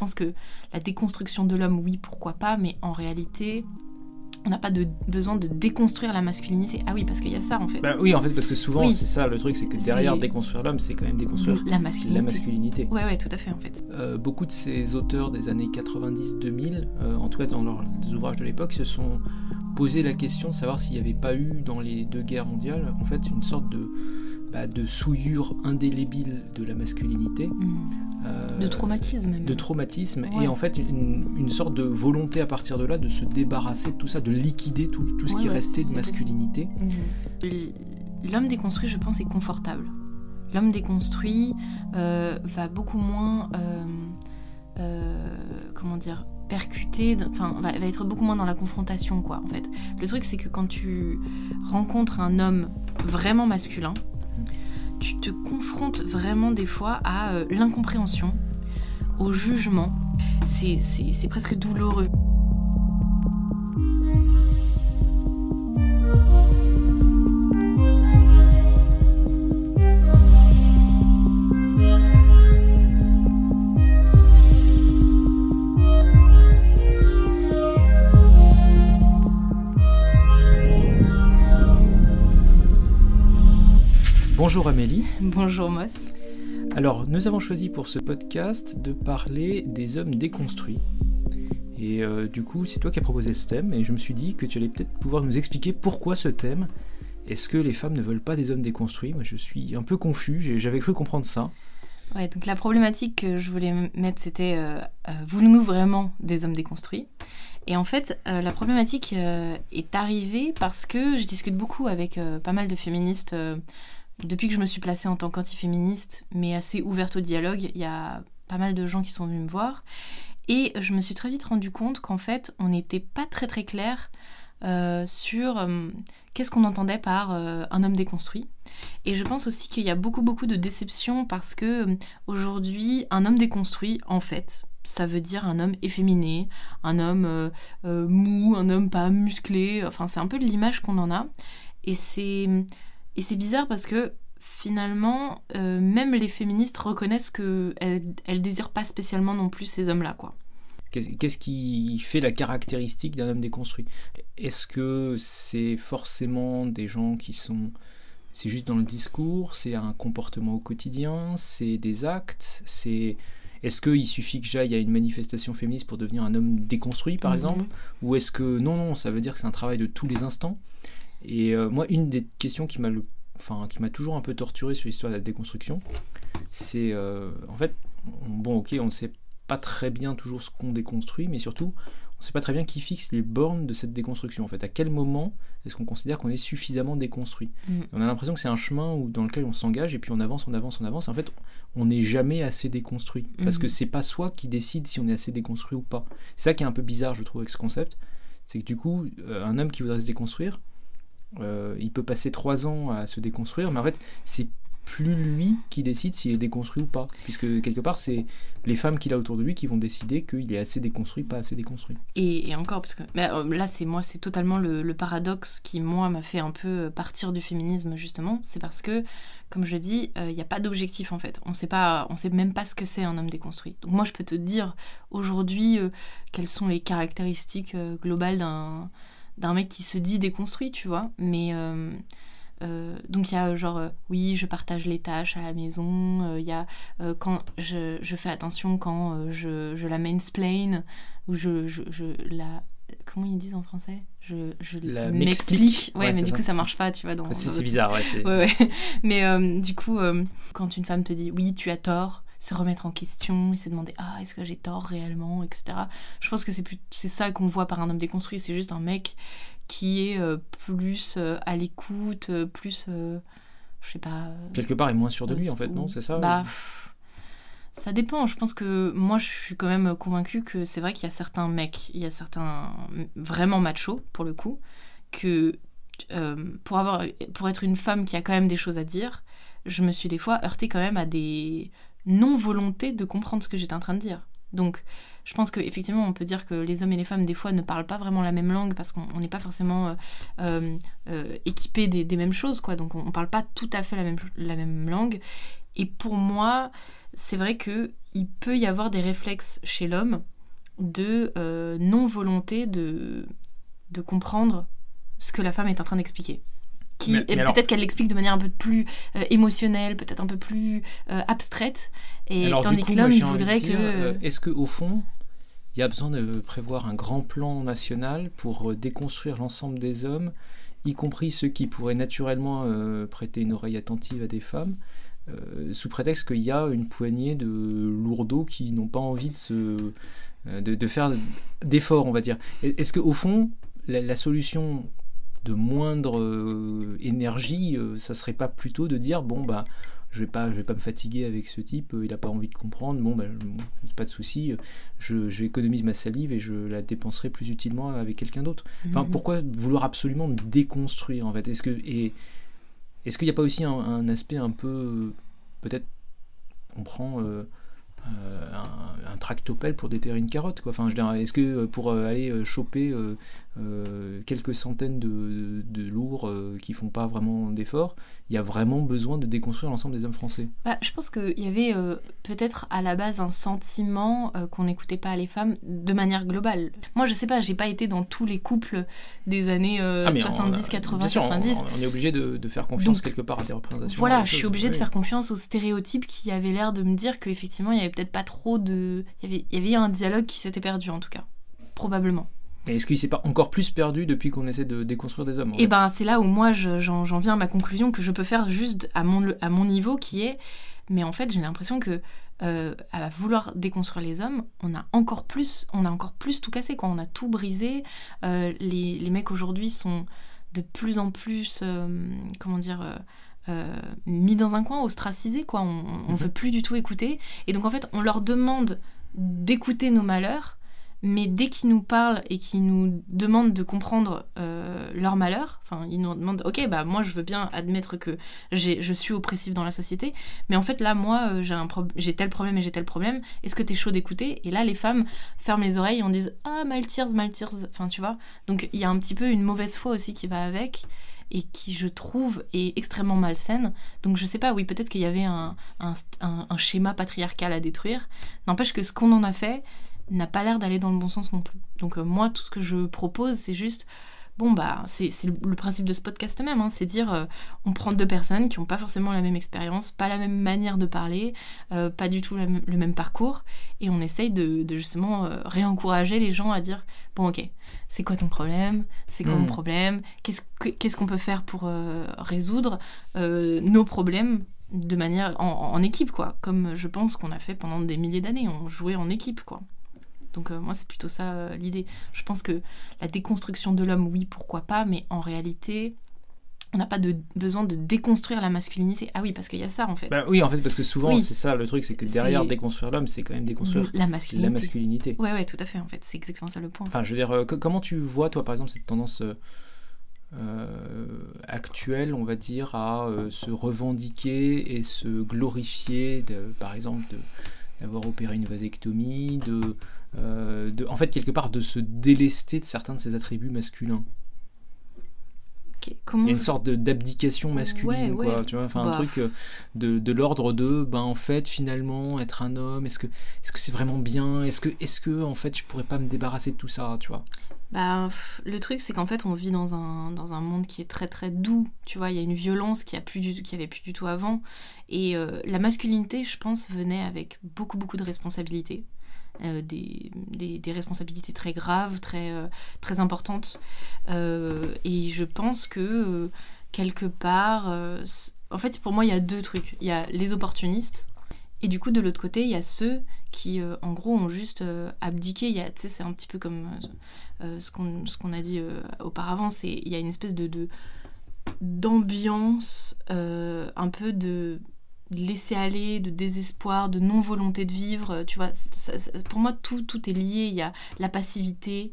pense que la déconstruction de l'homme, oui, pourquoi pas, mais en réalité, on n'a pas de besoin de déconstruire la masculinité. Ah oui, parce qu'il y a ça en fait. Bah oui, en fait, parce que souvent, c'est ça le truc, c'est que derrière déconstruire l'homme, c'est quand même déconstruire la masculinité. La masculinité. Ouais, ouais, tout à fait en fait. Euh, beaucoup de ces auteurs des années 90-2000, euh, en tout cas dans leurs ouvrages de l'époque, se sont posé la question de savoir s'il n'y avait pas eu dans les deux guerres mondiales, en fait, une sorte de bah, de souillure indélébile de la masculinité. Mm. Euh, de traumatisme. De traumatisme. Et en fait, une, sorte de volonté à partir de là de se débarrasser de tout ça, de liquider tout, tout ce qui restait de masculinité. Mm. L'homme déconstruit, je pense, est confortable. L'homme déconstruit euh, va beaucoup moins. Euh, comment dire percuter, enfin va, va, être beaucoup moins dans la confrontation quoi en fait. Le truc c'est que quand tu rencontres un homme vraiment masculin, tu te confrontes vraiment des fois à euh, l'incompréhension, au jugement. C'est presque douloureux. Bonjour Amélie. Bonjour Moss. Alors, nous avons choisi pour ce podcast de parler des hommes déconstruits. Et euh, du coup, c'est toi qui as proposé ce thème, et je me suis dit que tu allais peut-être pouvoir nous expliquer pourquoi ce thème. Est-ce que les femmes ne veulent pas des hommes déconstruits? Moi, je suis un peu confus, j'avais cru comprendre ça. Ouais, donc la problématique que je voulais mettre, c'était euh, euh, voulons-nous vraiment des hommes déconstruits? Et en fait, la problématique est arrivée parce que je discute beaucoup avec pas mal de féministes depuis que je me suis placée en tant qu'antiféministe, mais assez ouverte au dialogue, il y a pas mal de gens qui sont venus me voir. Et je me suis très vite rendu compte qu'en fait, on n'était pas très très clair euh, sur euh, qu'est-ce qu'on entendait par euh, un homme déconstruit. Et je pense aussi qu'il y a beaucoup beaucoup de déception parce que aujourd'hui, un homme déconstruit, en fait, ça veut dire un homme efféminé, un homme mou, un homme pas musclé. Enfin, c'est un peu l'image qu'on en a. Et c'est et c'est bizarre parce que finalement, euh, même les féministes reconnaissent qu'elles ne désirent pas spécialement non plus ces hommes-là, quoi. Qu'est-ce qui fait la caractéristique d'un homme déconstruit? Est-ce que c'est forcément des gens qui sont... C'est juste dans le discours, c'est un comportement au quotidien, c'est des actes, c'est... Est-ce qu'il suffit que j'aille à une manifestation féministe pour devenir un homme déconstruit, par mhm. exemple? Ou est-ce que non, non, ça veut dire que c'est un travail de tous les instants? Et euh, moi, une des questions qui m'a enfin, qui m'a toujours un peu torturé sur l'histoire de la déconstruction, c'est euh, en fait, bon, ok, on ne sait pas très bien toujours ce qu'on déconstruit, mais surtout, on ne sait pas très bien qui fixe les bornes de cette déconstruction. En fait, à quel moment est-ce qu'on considère qu'on est suffisamment déconstruit mm. On a l'impression que c'est un chemin où, dans lequel on s'engage et puis on avance, on avance, on avance. en fait, on n'est jamais assez déconstruit parce que mm. c'est pas soi qui décide si on est assez déconstruit ou pas. C'est ça qui est un peu bizarre, je trouve, avec ce concept. C'est que du coup, euh, un homme qui voudrait se déconstruire, euh, il peut passer trois ans à se déconstruire, mais en fait, c'est plus lui qui décide s'il est déconstruit ou pas. Puisque quelque part, c'est les femmes qu'il a autour de lui qui vont décider qu'il est assez déconstruit, pas assez déconstruit. Et, encore, parce que euh, là, c'est moi, c'est totalement le, paradoxe qui, moi, m'a fait un peu partir du féminisme, justement. C'est parce que, comme je dis, euh, il n'y a pas d'objectif, en fait. On sait pas, on sait même pas ce que c'est un homme déconstruit. Donc moi, je peux te dire aujourd'hui quelles sont les caractéristiques globales d'un d'un mec qui se dit déconstruit, tu vois. Mais euh, euh, donc il y a genre euh, oui, je partage les tâches à la maison. Il y a quand je, je, fais attention quand je, je, la mansplain ou je, je, la comment ils disent en français? Je, je m'explique ouais, mais du coup ça marche pas tu vois dans c'est bizarre ouais, ouais, ouais. mais du coup quand une femme te dit oui tu as tort se remettre en question et se demander ah est-ce que j'ai tort réellement etc je pense que c'est plus c'est ça qu'on voit par un homme déconstruit. C'est juste un mec qui est euh, plus euh, à l'écoute euh, plus je sais pas quelque part est moins sûr de lui en fait non? C'est ça? bah, ça dépend. Je pense que moi je suis quand même convaincue que c'est vrai qu'il y a certains mecs il y a certains vraiment machos pour le coup que pour avoir pour être une femme qui a quand même des choses à dire je me suis des fois heurtée quand même à des non-volonté de comprendre ce que j'étais en train de dire. Donc, je pense qu'effectivement, on peut dire que les hommes et les femmes, des fois, ne parlent pas vraiment la même langue parce qu'on n'est pas forcément euh, euh, euh, équipés des, mêmes choses, quoi. Donc, on ne parle pas tout à fait la même, la même langue. Et pour moi, c'est vrai qu'il il peut y avoir des réflexes chez l'homme de non-volonté de, de comprendre ce que la femme est en train d'expliquer. Qui, peut-être qu'elle l'explique de manière un peu plus euh, émotionnelle, peut-être un peu plus euh, abstraite, et Alors, tandis coup, que l'homme de voudrait dire, que... euh, Est-ce qu'au fond, il y a besoin de prévoir un grand plan national pour euh, déconstruire l'ensemble des hommes, y compris ceux qui pourraient naturellement euh, prêter une oreille attentive à des femmes, euh, sous prétexte qu'il y a une poignée de lourdeaux qui n'ont pas envie de, se, euh, de, de faire d'efforts, on va dire. Est-ce qu'au fond, la, la solution de moindre euh, énergie, euh, ça serait pas plutôt de dire, bon, bah, je vais pas je vais pas me fatiguer avec ce type euh, il a pas envie de comprendre bon ben je- pas de souci je, je économise ma salive et je la dépenserai plus utilement avec quelqu'un d'autre. Enfin Mhm. pourquoi vouloir absolument déconstruire en fait? Est-ce que et est-ce qu'il n'y a pas aussi un, un aspect un peu peut-être on prend euh, un, un tractopelle pour déterrer une carotte quoi? Enfin je veux dire, est-ce que pour euh, aller choper euh, quelques centaines de, de lourds euh, qui font pas vraiment d'efforts il y a vraiment besoin de déconstruire l'ensemble des hommes français Bah, je pense qu'il y avait euh, peut-être à la base un sentiment qu'on n'écoutait pas les femmes de manière globale. Moi, je sais pas, j'ai pas été dans tous les couples des années euh, Ah, mais on- 70, 80, bien sûr, on- 90. On, est obligé de, de faire confiance Donc, quelque part à des représentations. Voilà, je suis obligée de oui. faire confiance aux stéréotypes qui avaient l'air de me dire qu'effectivement, il y avait peut-être pas trop de. Il y avait, il y avait un dialogue qui s'était perdu en tout cas. Probablement. Est-ce qu'il s'est pas encore plus perdu depuis qu'on essaie de déconstruire des hommes Et fait ben c'est là où moi je- j'en viens à ma conclusion que je peux faire juste à mon, à mon niveau qui est, mais en fait j'ai l'impression que euh, à vouloir déconstruire les hommes, on a encore plus, on a encore plus tout cassé quoi, on a tout brisé. Euh, les, les mecs aujourd'hui sont de plus en plus, euh, comment dire. mis dans un coin, ostracisés, quoi. On, on Mhm. veut plus du tout écouter. Et donc, en fait, on leur demande d'écouter nos malheurs, mais dès qu'ils nous parlent et qu'ils nous demandent de comprendre euh, leurs malheurs, enfin, ils nous demandent, ok, bah moi je veux bien admettre que je suis oppressif dans la société, mais en fait là, moi euh, j'ai j'ai tel problème et j'ai tel problème, est-ce que t'es chaud d'écouter? Et là, les femmes ferment les oreilles et on disent, ah, mal tears, mal tears, enfin, tu vois. Donc il y a un petit peu une mauvaise foi aussi qui va avec et qui, je trouve, est extrêmement malsaine. Donc je sais pas, oui, peut-être qu'il y avait un- un schéma patriarcal à détruire. N'empêche que ce qu'on en a fait n'a pas l'air d'aller dans le bon sens non plus. Donc euh, moi, tout ce que je propose, c'est juste... Bon, bah, c'est le, principe de ce podcast même, hein, c'est dire, euh, on prend deux personnes qui n'ont pas forcément la même expérience, pas la même manière de parler, euh, pas du tout la le même parcours, et on essaye de, de justement réencourager les gens à dire, bon ok, c'est quoi ton problème? C'est quoi mon problème? Qu'est-ce que- qu'est-ce qu'on peut faire pour résoudre nos problèmes de manière en, en équipe quoi? Comme je pense qu'on a fait pendant des milliers d'années on jouait en équipe quoi donc euh, moi c'est plutôt ça euh, l'idée. Je pense que la déconstruction de l'homme oui pourquoi pas mais en réalité on n'a pas de besoin de déconstruire la masculinité. Ah oui parce qu'il y a ça en fait. Bah oui, en fait, parce que souvent, Oui. c'est ça le truc, c'est que derrière déconstruire l'homme, c'est quand même déconstruire la masculinité. la masculinité. ouais ouais tout à fait en fait. C'est exactement ça le point. Enfin, je veux dire, euh, co- comment tu vois, toi, par exemple, cette tendance euh, actuelle, on va dire, à euh, se revendiquer et se glorifier, de- par exemple, d'avoir opéré une vasectomie, de, euh, de, en fait, quelque part, de se délester de certains de ses attributs masculins. Comment Il y a une sorte d'abdication masculine, Ouais, quoi, ouais. tu vois, enfin un Bah. truc euh, de, de l'ordre de, ben en fait, finalement, être un homme, est-ce que est-ce que c'est vraiment bien? Est-ce que, est-ce que, en fait, je pourrais pas me débarrasser de tout ça, tu vois? Bah, le truc, c'est qu'en fait, on vit dans un, dans un monde qui est très très doux. Tu vois, il y a une violence qui a plus du, qui avait plus du tout avant. Et euh, la masculinité, je pense, venait avec beaucoup beaucoup de responsabilités. Euh, des, des, responsabilités très graves, très, euh, très importantes. Euh, et je pense que quelque part, en fait, pour moi, il y a deux trucs. Il y a les opportunistes. Et du coup, de l'autre côté, il y a ceux qui, en gros, ont juste abdiqué. Tu sais, c'est un petit peu comme ce qu'on a dit auparavant. Il y a une espèce de d'ambiance, un peu de laisser aller, de désespoir, de non volonté de vivre. euh, Tu vois, pour moi, tout tout est lié. Il y a la passivité,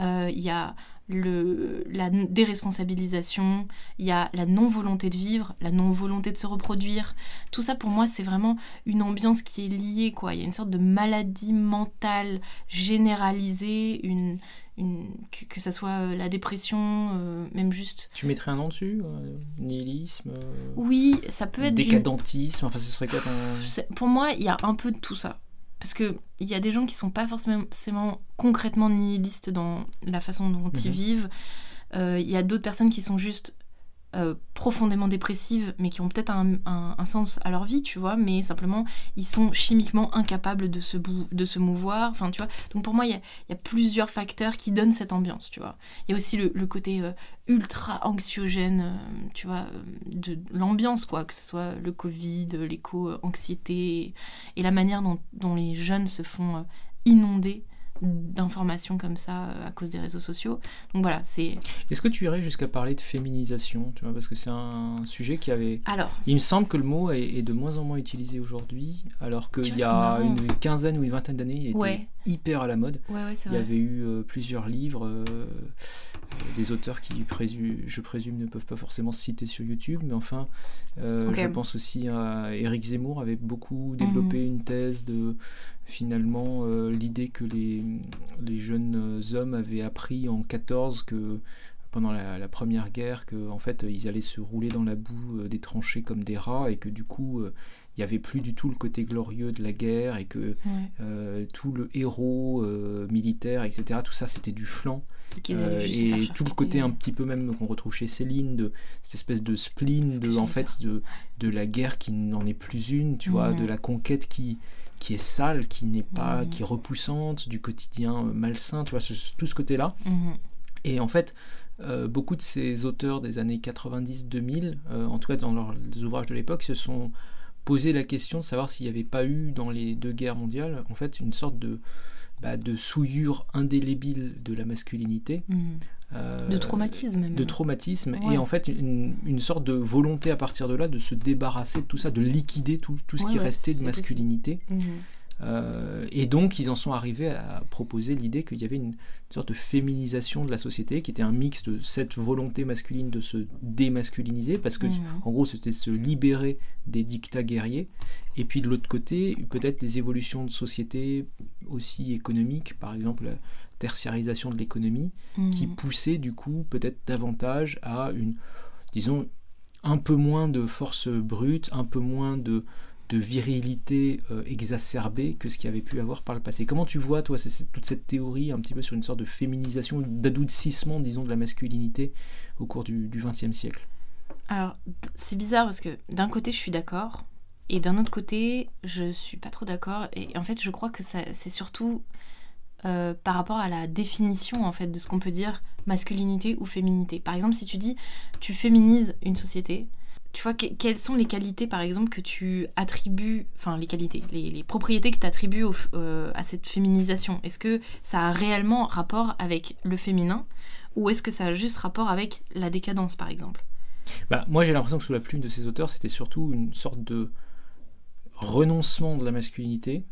euh, il y a le, la déresponsabilisation, il y a la non-volonté de vivre, la non-volonté de se reproduire. Tout ça, pour moi, c'est vraiment une ambiance qui est liée, quoi. Il y a une sorte de maladie mentale généralisée, une, une, que, que ça soit euh, la dépression, euh, même juste... Tu mettrais un nom dessus euh, Nihilisme euh, Oui, ça peut être... Décadentisme Enfin, ce serait quoi ton... Pour moi, il y a un peu de tout ça. parce que il y a des gens qui sont pas forcément concrètement nihilistes dans la façon dont ils Mhm. vivent. Il y a d'autres personnes qui sont juste euh, profondément dépressives, mais qui ont peut-être un, sens à leur vie, tu vois, mais simplement ils sont chimiquement incapables de se, de se mouvoir. Enfin, tu vois. Donc pour moi, il y a, plusieurs facteurs qui donnent cette ambiance, tu vois. Il y a aussi le, côté euh, ultra anxiogène, euh, tu vois, de l'ambiance, quoi, que ce soit le Covid, l'éco-anxiété, et, la manière dont, dont les jeunes se font inonder d'informations comme ça euh, à cause des réseaux sociaux. Donc voilà, c'est... Est-ce que tu irais jusqu'à parler de féminisation tu vois, Parce que c'est un sujet qui avait. Alors, Il me semble que le mot est, est de moins en moins utilisé aujourd'hui, alors qu'il y a une quinzaine ou une vingtaine d'années, il était Ouais. hyper à la mode. ouais, ouais, c'est Il y avait eu euh, plusieurs livres, euh, des auteurs qui, présu- je présume, ne peuvent pas forcément se citer sur YouTube, mais enfin, euh, je pense aussi à Éric Zemmour avait beaucoup développé une thèse de finalement euh, l'idée que les, les jeunes hommes avaient appris en 14 que pendant la, la première guerre que en fait ils allaient se rouler dans la boue euh, des tranchées comme des rats et que du coup euh, il n'y avait plus du tout le côté glorieux de la guerre et que Ouais. euh, tout le héros militaire, etc., tout ça c'était du flanc. Et et tout le côté un petit peu même qu'on retrouve chez Céline, de cette espèce de spleen, de, en fait, de, de la guerre qui n'en est plus une, tu vois, Mhm. de la conquête qui, qui est sale, qui n'est pas, Mhm. qui est repoussante, du quotidien euh, malsain, tu vois, ce- tout ce côté-là. Mhm. Et en fait, euh, beaucoup de ces auteurs des années 90-2000, euh, en tout cas dans leurs ouvrages de l'époque, se sont posé la question de savoir s'il n'y avait pas eu dans les deux guerres mondiales, en fait, une sorte de, bah, de souillure indélébile de la masculinité. Mhm. Euh, De traumatisme même. de traumatisme Ouais. et en fait une, une sorte de volonté à partir de là de se débarrasser de tout ça, de liquider tout, tout ce Ouais, qui ouais, restait de masculinité. Mhm. Euh, et donc, ils en sont arrivés à proposer l'idée qu'il y avait une sorte de féminisation de la société, qui était un mix de cette volonté masculine de se démasculiniser, parce que, Mhm. en gros, c'était se libérer des dictats guerriers. Et puis, de l'autre côté, peut-être des évolutions de société aussi économiques, par exemple tertiarisation de l'économie, qui Mhm. poussait du coup peut-être davantage à une, disons, un peu moins de force brute, un peu moins de, de virilité euh, exacerbée que ce qu'il y avait pu avoir par le passé. Comment tu vois, toi, c'est- toute cette théorie un petit peu sur une sorte de féminisation, d'adoucissement, disons, de la masculinité au cours du XXe siècle? Alors, c'est bizarre parce que d'un côté, je suis d'accord, et d'un autre côté, je suis pas trop d'accord. Et en fait, je crois que ça- c'est surtout euh, par rapport à la définition en fait de ce qu'on peut dire masculinité ou féminité. Par exemple, si tu dis tu féminises une société, tu vois que- quelles sont les qualités par exemple que tu attribues, enfin les qualités, les, les propriétés que tu attribues euh, à cette féminisation? Est-ce que ça a réellement rapport avec le féminin ou est-ce que ça a juste rapport avec la décadence par exemple? Bah, moi, j'ai l'impression que sous la plume de ces auteurs, c'était surtout une sorte de renoncement de la masculinité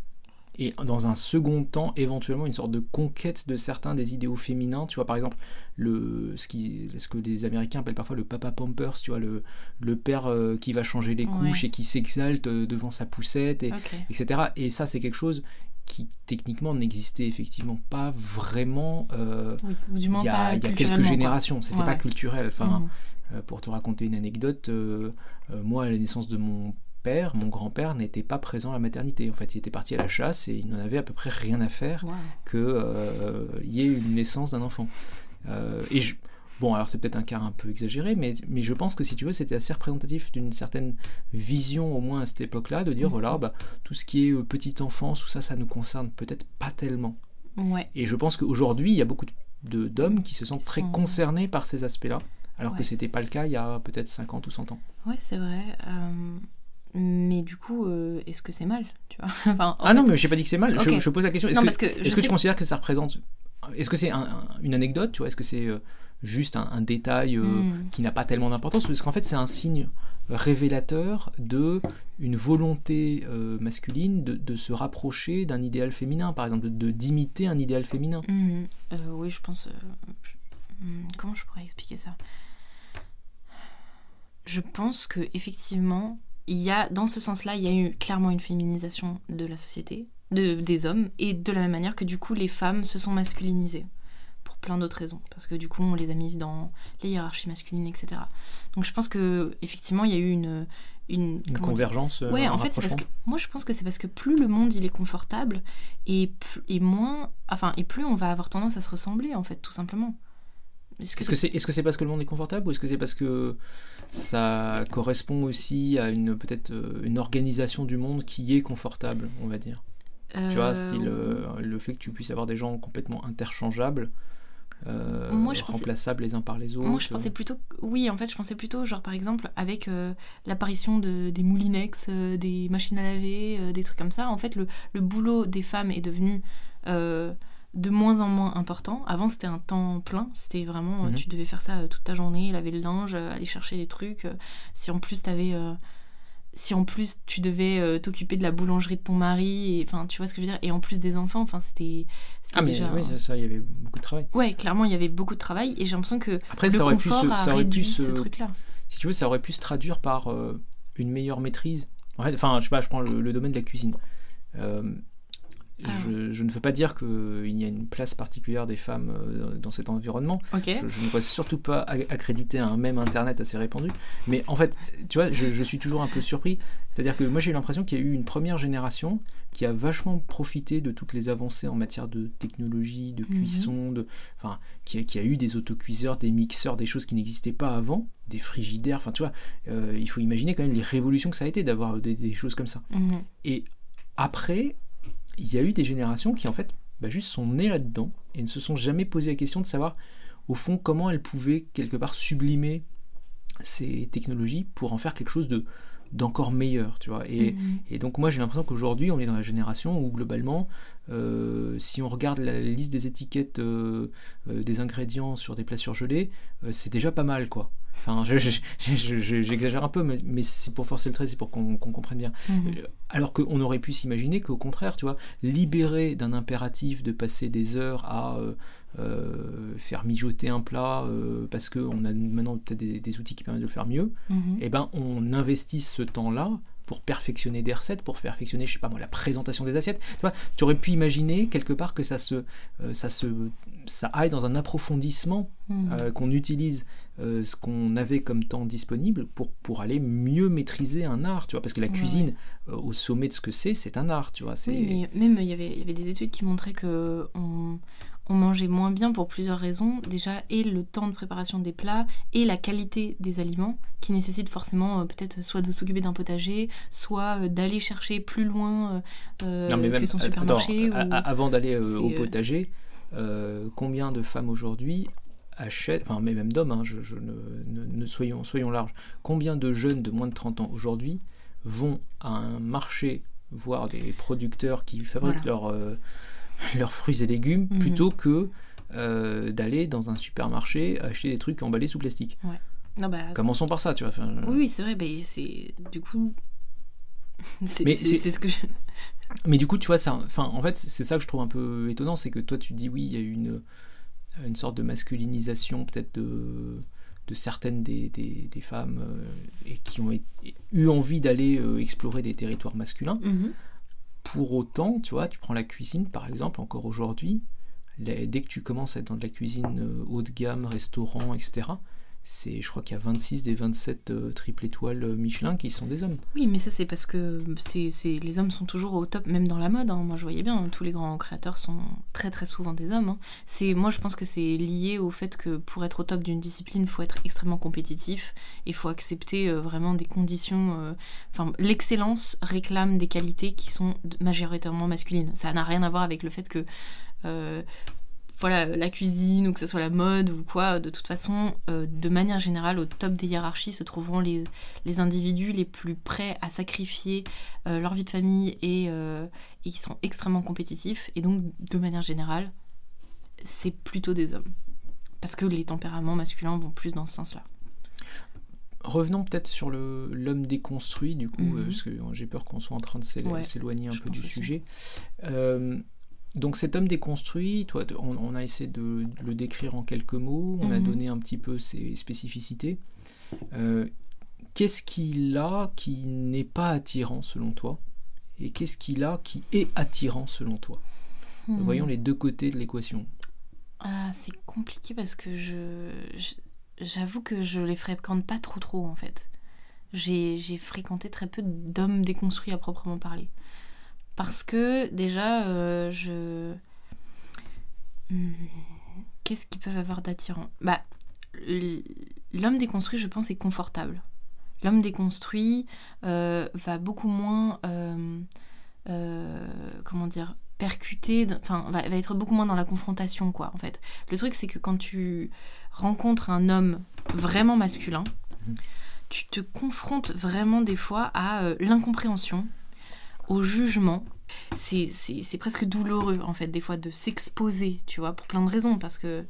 et dans un second temps, éventuellement, une sorte de conquête de certains des idéaux féminins. Tu vois, par exemple, le, ce, qui, ce que les Américains appellent parfois le papa pampers, tu vois, le, le père euh, qui va changer les couches Ouais. et qui s'exalte euh, devant sa poussette, et, etc. Et ça, c'est quelque chose qui, techniquement, n'existait effectivement pas vraiment euh, Oui, ou du moins il y a, pas il y a culturellement, quelques générations. C'était Ouais, pas culturel. Enfin, Mhm. euh, pour te raconter une anecdote, euh, moi, à la naissance de mon père, mon grand-père n'était pas présent à la maternité. En fait, il était parti à la chasse et il n'en avait à peu près rien à faire Wow. que euh, y ait une naissance d'un enfant. Euh, et je- bon, alors c'est peut-être un cas un peu exagéré, mais, mais je pense que si tu veux, c'était assez représentatif d'une certaine vision, au moins à cette époque-là, de dire Mhm. voilà, bah, tout ce qui est euh, petite enfance, tout ça, ça nous concerne peut-être pas tellement. Ouais. Et je pense qu'aujourd'hui, il y a beaucoup de- d'hommes qui se sentent très sont- concernés par ces aspects-là, alors que Ouais. c'était pas le cas il y a peut-être 50 ou 100 ans. Ouais, c'est vrai. Mais du coup, euh, est-ce que c'est mal tu vois enfin, Ah non, mais j'ai pas dit que c'est mal. Je, pose la question. Est-ce que, parce que tu considères que ça représente. Est-ce que c'est un- un- une anecdote, tu vois? Est-ce que c'est euh, juste un, un détail euh, Hmm. qui n'a pas tellement d'importance? Parce qu'en fait, c'est un signe révélateur de une volonté euh, masculine de, de se rapprocher d'un idéal féminin, par exemple, de d'imiter un idéal féminin. Euh, oui, je pense. hmm, Comment je pourrais expliquer ça? Je pense que effectivement, il y a dans ce sens-là, il y a eu clairement une féminisation de la société, de, des hommes, et de la même manière que du coup, les femmes se sont masculinisées pour plein d'autres raisons, parce que du coup, on les a mises dans les hiérarchies masculines, etc. Donc, je pense que effectivement, il y a eu une une, une convergence. Ouais, en fait, c'est parce que moi je pense que c'est parce que plus le monde il est confortable et, et moins, enfin, et plus on va avoir tendance à se ressembler en fait, tout simplement. Est-ce que c'est est -ce c'est parce que le monde est confortable ou est-ce que c'est parce que ça correspond aussi à une peut-être une organisation du monde qui est confortable, on va dire Tu vois, style le fait que tu puisses avoir des gens complètement interchangeables euh, moi, je remplaçables les uns par les autres Moi, je pensais plutôt. Oui, en fait, je pensais plutôt, genre, par exemple, avec euh, l'apparition de, des moulinex, euh, des machines à laver, des trucs comme ça, en fait, le, le boulot des femmes est devenu de moins en moins important. Avant, c'était un temps plein. C'était vraiment. Mhm. Tu devais faire ça toute ta journée, laver le linge, aller chercher des trucs. si en plus, tu avais si en plus tu devais euh, t'occuper de la boulangerie de ton mari, et enfin tu vois ce que je veux dire, et en plus des enfants, enfin c'était ah mais déjà, oui c'est ça, il y avait beaucoup de travail. Ouais, clairement il y avait beaucoup de travail et j'ai l'impression que Après, le ça aurait confort pu se, ça aurait pu ce truc-là. Si tu veux, ça aurait pu se traduire par euh, une meilleure maîtrise. enfin je sais pas, je prends le, domaine de la cuisine. Euh, ah. Je, ne veux pas dire qu'il y a une place particulière des femmes euh, dans cet environnement. Je, ne voudrais surtout pas accréditer un même Internet assez répandu. Mais en fait, tu vois, je, suis toujours un peu surpris. C'est-à-dire que moi, j'ai l'impression qu'il y a eu une première génération qui a vachement profité de toutes les avancées en matière de technologie, de mhm. cuisson, de, enfin, qui, a, qui a eu des autocuiseurs, des mixeurs, des choses qui n'existaient pas avant, des frigidaires. Enfin, tu vois, euh, il faut imaginer quand même les révolutions que ça a été d'avoir des, choses comme ça. Mhm. Et après, il y a eu des générations qui en fait bah, juste sont nées là-dedans et ne se sont jamais posé la question de savoir au fond comment elles pouvaient quelque part sublimer ces technologies pour en faire quelque chose de d'encore meilleur, tu vois. Et, mhm. et donc moi j'ai l'impression qu'aujourd'hui on est dans la génération où globalement, euh, si on regarde la liste des étiquettes euh, euh, des ingrédients sur des plats surgelés, c'est déjà pas mal, quoi. Enfin, j'exagère un peu, mais, c'est pour forcer le trait, c'est pour qu'on comprenne bien. Euh, alors qu'on aurait pu s'imaginer qu'au contraire, tu vois, libérer d'un impératif de passer des heures à euh, euh, faire mijoter un plat parce qu'on a maintenant peut-être des, outils qui permettent de le faire mieux, mhm. et eh ben on investit ce temps-là pour perfectionner des recettes, pour perfectionner, je sais pas moi, la présentation des assiettes. Tu, vois, tu aurais pu imaginer quelque part que ça se, ça se, ça aille dans un approfondissement, mhm. qu'on utilise euh, ce qu'on avait comme temps disponible pour, pour aller mieux maîtriser un art, tu vois, parce que la cuisine, euh, au sommet de ce que c'est, c'est un art, tu vois. Oui, mais même il y avait, y avait des études qui montraient que on, on, mangeait moins bien pour plusieurs raisons. Déjà, et le temps de préparation des plats, et la qualité des aliments, qui nécessitent forcément euh, peut-être soit de s'occuper d'un potager, soit d'aller chercher plus loin que son supermarché. Avant d'aller au potager, combien de femmes aujourd'hui achètent, enfin mais même d'hommes, hein, je, ne, soyons, soyons larges, combien de jeunes de moins de 30 ans aujourd'hui vont à un marché voir des producteurs qui fabriquent euh, leurs fruits et légumes mhm. plutôt que euh, d'aller dans un supermarché acheter des trucs emballés sous plastique? bah, Commençons par ça, tu vois. Oui, c'est vrai, c'est du coup. C'est ce que Mais du coup, tu vois, ça, enfin, en fait, c'est ça que je trouve un peu étonnant, c'est que toi, tu dis oui, il y a une, une sorte de masculinisation peut-être de, de certaines des, des, femmes euh, et qui ont eu envie d'aller euh, explorer des territoires masculins. Mhm. Pour autant, tu vois, tu prends la cuisine par exemple, encore aujourd'hui, dès que tu commences à être dans de la cuisine euh, haut de gamme, restaurant, etc., c'est, je crois qu'il y a 26 des 27 euh, triple étoiles euh, Michelin qui sont des hommes. Oui, mais ça c'est parce que c'est, les hommes sont toujours au top, même dans la mode. Hein. Moi je voyais bien, tous les grands créateurs sont très très souvent des hommes. Hein. C'est, moi je pense que c'est lié au fait que pour être au top d'une discipline, il faut être extrêmement compétitif il faut accepter euh, vraiment des conditions. Enfin, l'excellence réclame des qualités qui sont majoritairement masculines. Ça n'a rien à voir avec le fait que voilà, la cuisine ou que ce soit la mode ou quoi, de toute façon, euh, de manière générale, au top des hiérarchies se trouveront les, les individus les plus prêts à sacrifier euh, leur vie de famille euh, et, qui sont extrêmement compétitifs. Et donc, de manière générale, c'est plutôt des hommes. Parce que les tempéraments masculins vont plus dans ce sens-là. Revenons peut-être sur l'homme déconstruit, du coup, mhm. parce que j'ai peur qu'on soit en train de s'éloigner un peu du sujet. Donc cet homme déconstruit, toi, on, a essayé de, le décrire en quelques mots, on a mhm. donné un petit peu ses spécificités. Euh, qu'est-ce qu'il a qui n'est pas attirant selon toi? Et qu'est-ce qu'il a qui est attirant selon toi? Hmm. Voyons les deux côtés de l'équation. Ah, c'est compliqué parce que je, j'avoue que je les fréquente pas trop trop en fait. j'ai fréquenté très peu d'hommes déconstruits à proprement parler. Parce que déjà, euh, je... Hmm, qu'est-ce qu'ils peuvent avoir d'attirant? Bah, l'homme déconstruit, je pense, est confortable. L'homme déconstruit euh, va beaucoup moins, euh, comment dire, percuter, enfin, va, être beaucoup moins dans la confrontation, quoi, en fait. Le truc, c'est que quand tu rencontres un homme vraiment masculin, mhm. tu te confrontes vraiment des fois à euh, l'incompréhension, au jugement. C'est presque douloureux, en fait, des fois, de s'exposer, tu vois, pour plein de raisons, parce que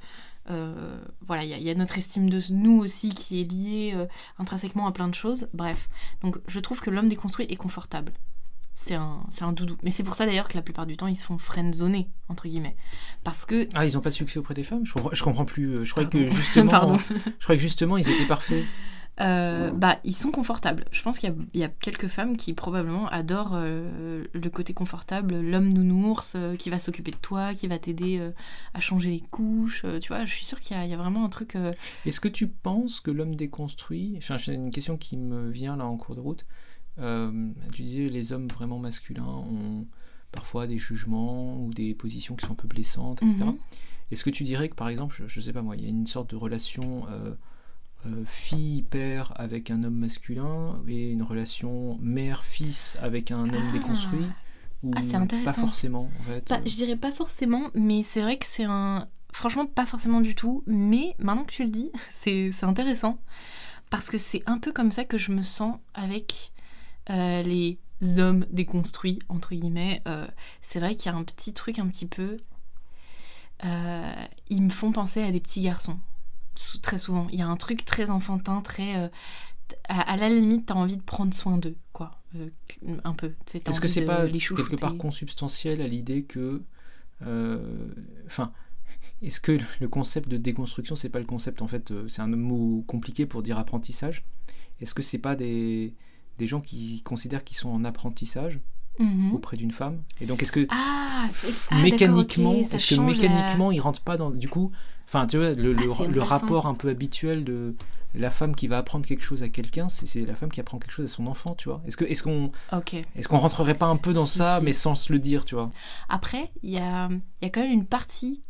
euh, voilà, il y, a notre estime de nous aussi qui est liée euh, intrinsèquement à plein de choses. Bref, donc je trouve que l'homme déconstruit est confortable c'est un, un, doudou. Mais c'est pour ça d'ailleurs que la plupart du temps, ils se font friendzoner, entre guillemets. Parce que... Ah, ils n'ont pas de succès auprès des femmes? Je comprends, je comprends plus. Euh, je croyais que justement... je croyais que justement, ils étaient parfaits. Euh, bah, ils sont confortables. Je pense qu'il y, y, a quelques femmes qui probablement adorent euh, le côté confortable, l'homme nounours qui va s'occuper de toi, qui va t'aider à changer les couches. tu vois, je suis sûre qu'il y, y, a vraiment un truc. Est-ce que tu penses que l'homme déconstruit, enfin, c'est une question qui me vient là en cours de route, euh, tu disais les hommes vraiment masculins ont parfois des jugements ou des positions qui sont un peu blessantes, etc. Mhm. Est-ce que tu dirais que par exemple, je, ne sais pas moi, il y a une sorte de relation euh, fille-père avec un homme masculin et une relation mère-fils avec un homme ah. déconstruit ou ah, c'est intéressant. Pas forcément, en fait. je dirais pas forcément, mais c'est vrai que c'est un. Franchement, pas forcément du tout. Mais maintenant que tu le dis, c'est intéressant. Parce que c'est un peu comme ça que je me sens avec euh, les hommes déconstruits, entre guillemets, euh, c'est vrai qu'il y a un petit truc un petit peu... Euh, ils me font penser à des petits garçons, très souvent. Il y a un truc très enfantin, très... À, la limite, t'as envie de prendre soin d'eux, quoi. un peu. Est-ce que c'est pas quelque part consubstantiel à l'idée que... Enfin... Est-ce que le concept de déconstruction, c'est pas le concept en fait, c'est un mot compliqué pour dire apprentissage Est-ce que c'est pas des, des gens qui considèrent qu'ils sont en apprentissage mhm. auprès d'une femme? Et donc, est-ce que ah, mécaniquement, est-ce que mécaniquement, ils rentrent pas dans du coup, enfin, tu vois, le, le, ah, rapport un peu habituel de la femme qui va apprendre quelque chose à quelqu'un, c'est la femme qui apprend quelque chose à son enfant, tu vois. Est-ce que est-ce qu'on est-ce qu'on rentrerait pas un peu dans ça, mais sans se le dire, tu vois? Après, il y a y a quand même une partie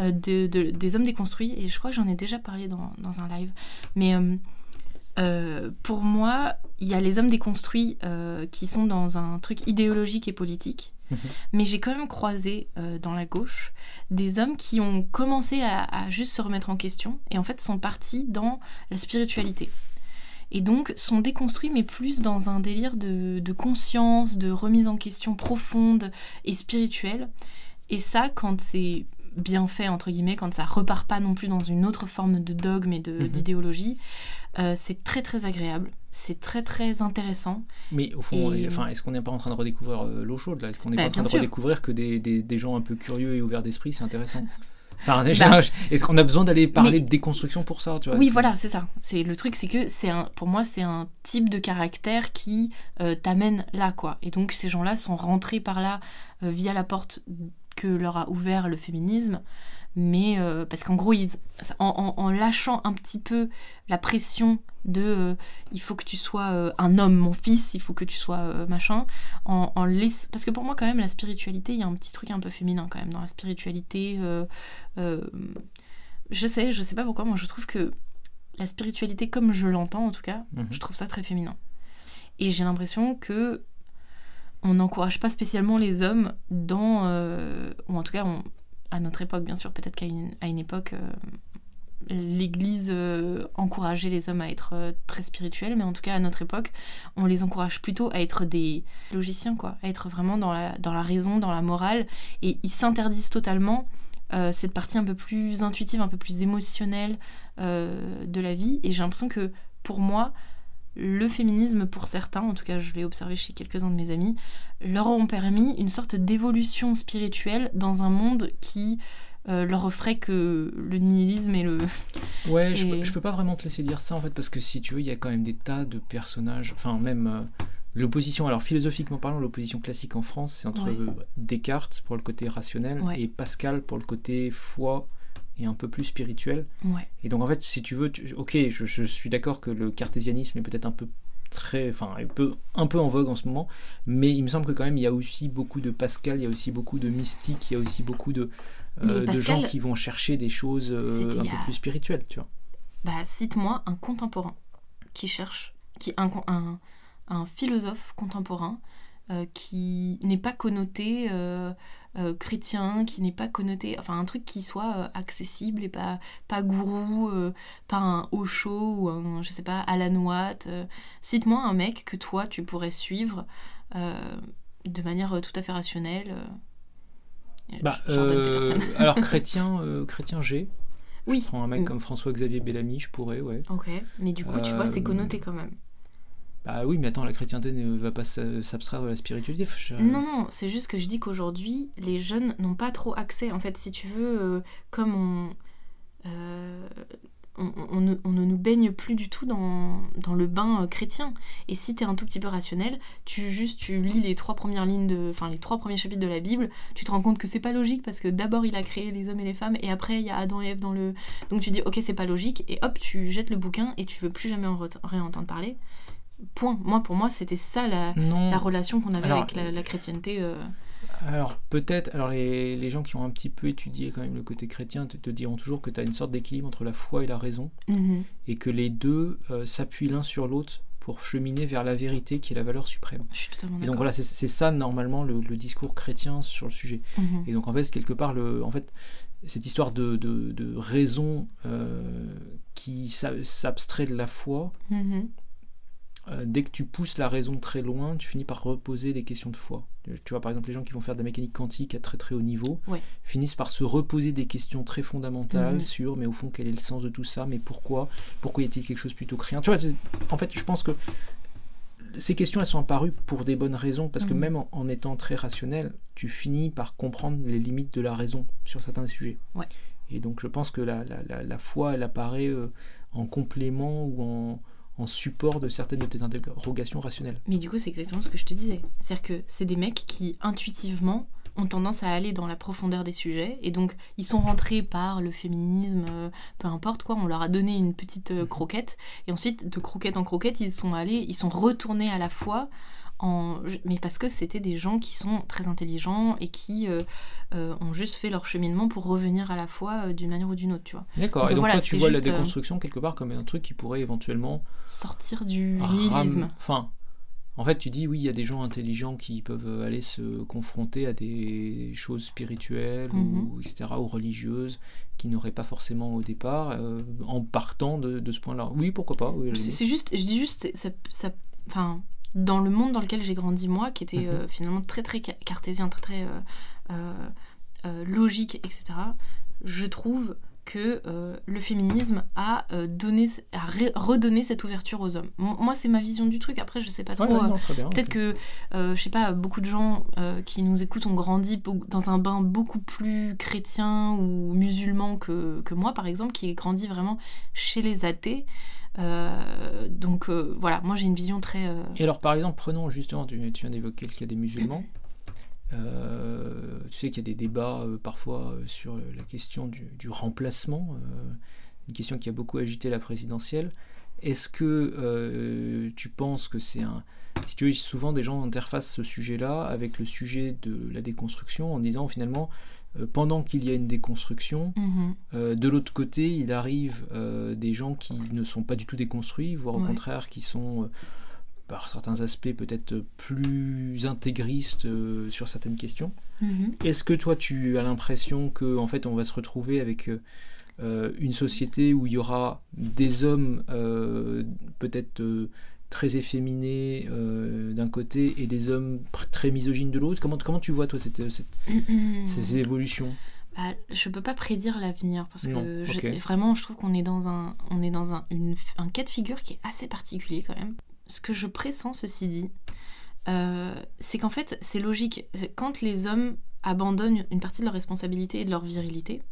euh, de, des hommes déconstruits et je crois que j'en ai déjà parlé dans, dans un live, mais euh, euh, pour moi, il y a les hommes déconstruits euh, qui sont dans un truc idéologique et politique. Mhm. Mais j'ai quand même croisé euh, dans la gauche des hommes qui ont commencé à, juste se remettre en question et en fait sont partis dans la spiritualité. Et donc sont déconstruits mais plus dans un délire de, de conscience, de remise en question profonde et spirituelle. Et ça, quand c'est bien fait, entre guillemets, quand ça repart pas non plus dans une autre forme de dogme et mhm. d'idéologie, euh, c'est très très agréable, c'est très très intéressant. Mais au fond, enfin, est-ce qu'on n'est pas en train de redécouvrir euh, l'eau chaude là? Est-ce qu'on n'est bah, pas en train de redécouvrir que des, des, des, gens un peu curieux et ouverts d'esprit, c'est intéressant? Enfin, bah, est-ce qu'on a besoin d'aller parler de déconstruction pour ça tu vois, Oui, voilà, c'est ça. C'est le truc, c'est que c'est un, pour moi, c'est un type de caractère qui euh, t'amène là, quoi. Et donc ces gens-là sont rentrés par là via la porte que leur a ouvert le féminisme mais euh, parce qu'en gros, ils, en, lâchant un petit peu la pression de euh, il faut que tu sois euh, un homme, mon fils, il faut que tu sois machin, en, en laisse... parce que pour moi, quand même, la spiritualité, il y a un petit truc un peu féminin quand même dans la spiritualité. je sais, je sais pas pourquoi, moi je trouve que la spiritualité, comme je l'entends en tout cas, mhm. je trouve ça très féminin. Et j'ai l'impression que on n'encourage pas spécialement les hommes dans, ou en tout cas, on, à notre époque, bien sûr, peut-être qu'à une, époque, euh, l'Église euh, encourageait les hommes à être euh, très spirituels, mais en tout cas, à notre époque, on les encourage plutôt à être des logiciens, quoi, à être vraiment dans la, dans la raison, dans la morale, et ils s'interdisent totalement cette partie un peu plus intuitive, un peu plus émotionnelle de la vie, et j'ai l'impression que pour moi, le féminisme, pour certains, en tout cas je l'ai observé chez quelques-uns de mes amis, leur ont permis une sorte d'évolution spirituelle dans un monde qui euh, leur offrait que le nihilisme et le... Ouais, Je, peux pas vraiment te laisser dire ça en fait, parce que si tu veux, il y a quand même des tas de personnages, enfin même euh, l'opposition, alors philosophiquement parlant, l'opposition classique en France, c'est entre Descartes pour le côté rationnel et Pascal pour le côté foi et un peu plus spirituel. Et donc en fait, si tu veux, ok, je, suis d'accord que le cartésianisme est peut-être un peu très, enfin, un peu, un peu en vogue en ce moment, mais il me semble que quand même il y a aussi beaucoup de Pascal, il y a aussi beaucoup de mystique, il y a aussi beaucoup de, euh, de gens qui vont chercher des choses euh, un peu plus spirituelles, tu vois. Bah, cite-moi un contemporain qui cherche, qui un, un, un philosophe contemporain euh, qui n'est pas connoté euh, euh, chrétien, qui n'est pas connoté, enfin un truc qui soit accessible et pas, pas gourou, pas un Osho ou un, je sais pas, Alan Watt. Cite-moi un mec que toi tu pourrais suivre de manière tout à fait rationnelle. Bah, alors chrétien, chrétien G. Oui. Je prends un mec mm. comme François-Xavier Bellamy, je pourrais, ouais. Ok, mais du coup, tu vois, c'est connoté quand même. Bah oui, mais attends, la chrétienté ne va pas s'abstraire de la spiritualité. Non, non, c'est juste que je dis qu'aujourd'hui, les jeunes n'ont pas trop accès. En fait, si tu veux, euh, comme euh, on, ne, nous baigne plus du tout dans, dans le bain euh, chrétien. Et si tu es un tout petit peu rationnel, tu juste tu lis les trois premières lignes de, enfin les trois premiers chapitres de la Bible, tu te rends compte que c'est pas logique parce que d'abord il a créé les hommes et les femmes et après il y a Adam et Ève dans le, donc tu dis ok c'est pas logique et hop tu jettes le bouquin et tu veux plus jamais en réentendre parler. Point. Moi, pour moi, c'était ça la, la relation qu'on avait avec la, chrétienté. Euh. Alors, peut-être, alors les, les, gens qui ont un petit peu étudié quand même le côté chrétien te, te diront toujours que tu as une sorte d'équilibre entre la foi et la raison, mhm. et que les deux euh, s'appuient l'un sur l'autre pour cheminer vers la vérité qui est la valeur suprême. Je suis totalement et donc voilà, c'est ça normalement le, le, discours chrétien sur le sujet. Mhm. Et donc en fait, quelque part, le, en fait, cette histoire de, de, de raison euh, qui s'abstrait de la foi, mhm. Euh, dès que tu pousses la raison très loin, tu finis par reposer des questions de foi. Tu vois, par exemple, les gens qui vont faire de la mécanique quantique à très très haut niveau finissent par se reposer des questions très fondamentales mhm. sur, mais au fond, quel est le sens de tout ça? Mais pourquoi? Pourquoi y a-t-il quelque chose plutôt que rien Tu vois, en fait, je pense que ces questions, elles sont apparues pour des bonnes raisons, parce que mhm. même en, étant très rationnel, tu finis par comprendre les limites de la raison sur certains sujets. Et donc, je pense que la, la, la, foi, elle apparaît euh, en complément ou en en support de certaines de tes interrogations rationnelles. Mais du coup, c'est exactement ce que je te disais. C'est-à-dire que c'est des mecs qui, intuitivement, ont tendance à aller dans la profondeur des sujets et donc ils sont rentrés par le féminisme, euh, peu importe quoi, on leur a donné une petite euh, croquette et ensuite de croquette en croquette ils sont allés, ils sont retournés à la fois mais parce que c'était des gens qui sont très intelligents et qui euh, euh, ont juste fait leur cheminement pour revenir à la fois euh, d'une manière ou d'une autre, tu vois. D'accord. Et donc toi, tu vois la déconstruction quelque part comme un truc qui pourrait éventuellement sortir du nihilisme. Enfin, en fait, tu dis oui, il y a des gens intelligents qui peuvent aller se confronter à des choses spirituelles ou mhm. etc. ou religieuses qui n'auraient pas forcément au départ en partant de, ce point-là. Oui, pourquoi pas. c'est juste, je dis juste, ça, ça enfin dans le monde dans lequel j'ai grandi moi, qui était mhm. euh, finalement très très cartésien, très très euh, euh, logique, etc., je trouve que le féminisme a, donné, a redonné cette ouverture aux hommes. moi, c'est ma vision du truc. Après, je sais pas trop. Peut-être que, je sais pas, beaucoup de gens qui nous écoutent ont grandi dans un bain beaucoup plus chrétien ou musulman que, que moi, par exemple, qui ai grandi vraiment chez les athées. Euh, donc euh, voilà, moi j'ai une vision très. Euh, Et alors par exemple, prenons justement, tu, viens d'évoquer le cas des musulmans. Tu sais qu'il y a des débats parfois sur la question du, remplacement, une question qui a beaucoup agité la présidentielle. Est-ce que tu penses que c'est un... Si tu veux, souvent des gens interfacent ce sujet-là avec le sujet de la déconstruction en disant finalement euh, pendant qu'il y a une déconstruction, mhm. euh, de l'autre côté, il arrive euh, des gens qui ne sont pas du tout déconstruits, voire au contraire qui sont, par certains aspects, peut-être plus intégristes sur certaines questions. Mhm. Est-ce que toi, tu as l'impression que en fait, on va se retrouver avec une société où il y aura des hommes peut-être très efféminés euh, d'un côté et des hommes très misogynes de l'autre? Comment, comment tu vois toi cette, ces évolutions? Bah, je peux pas prédire l'avenir parce que vraiment je trouve qu'on est dans un on est dans un, une, un cas de figure qui est assez particulier quand même ce que je pressens ceci dit euh, c'est qu'en fait c'est logique quand les hommes abandonnent une partie de leur responsabilité et de leur virilité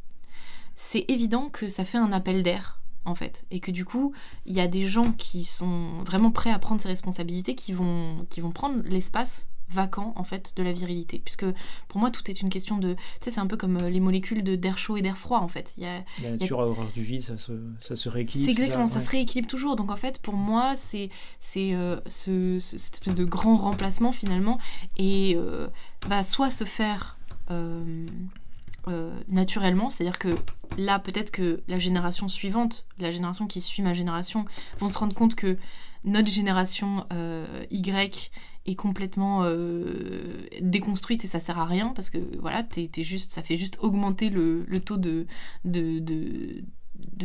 c'est évident que ça fait un appel d'air en fait. Et que du coup, il y a des gens qui sont vraiment prêts à prendre ces responsabilités, qui vont, qui vont prendre l'espace vacant en fait de la virilité. Puisque pour moi tout est une question de tu sais c'est un peu comme euh, les molécules d'air chaud et d'air froid en fait. Il y a, la nature a horreur du vide ça se, ça se rééquilibre c'est exactement ça, se rééquilibre toujours. Donc en fait pour moi c'est c'est euh, ce, cette espèce de grand remplacement finalement. Et euh, bah, soit se faire naturellement, c'est-à-dire que là, peut-être que la génération suivante, la génération qui suit ma génération, vont se rendre compte que notre génération Y complètement euh, déconstruite et ça sert à rien parce que voilà, juste, ça fait juste augmenter le, taux de, de, de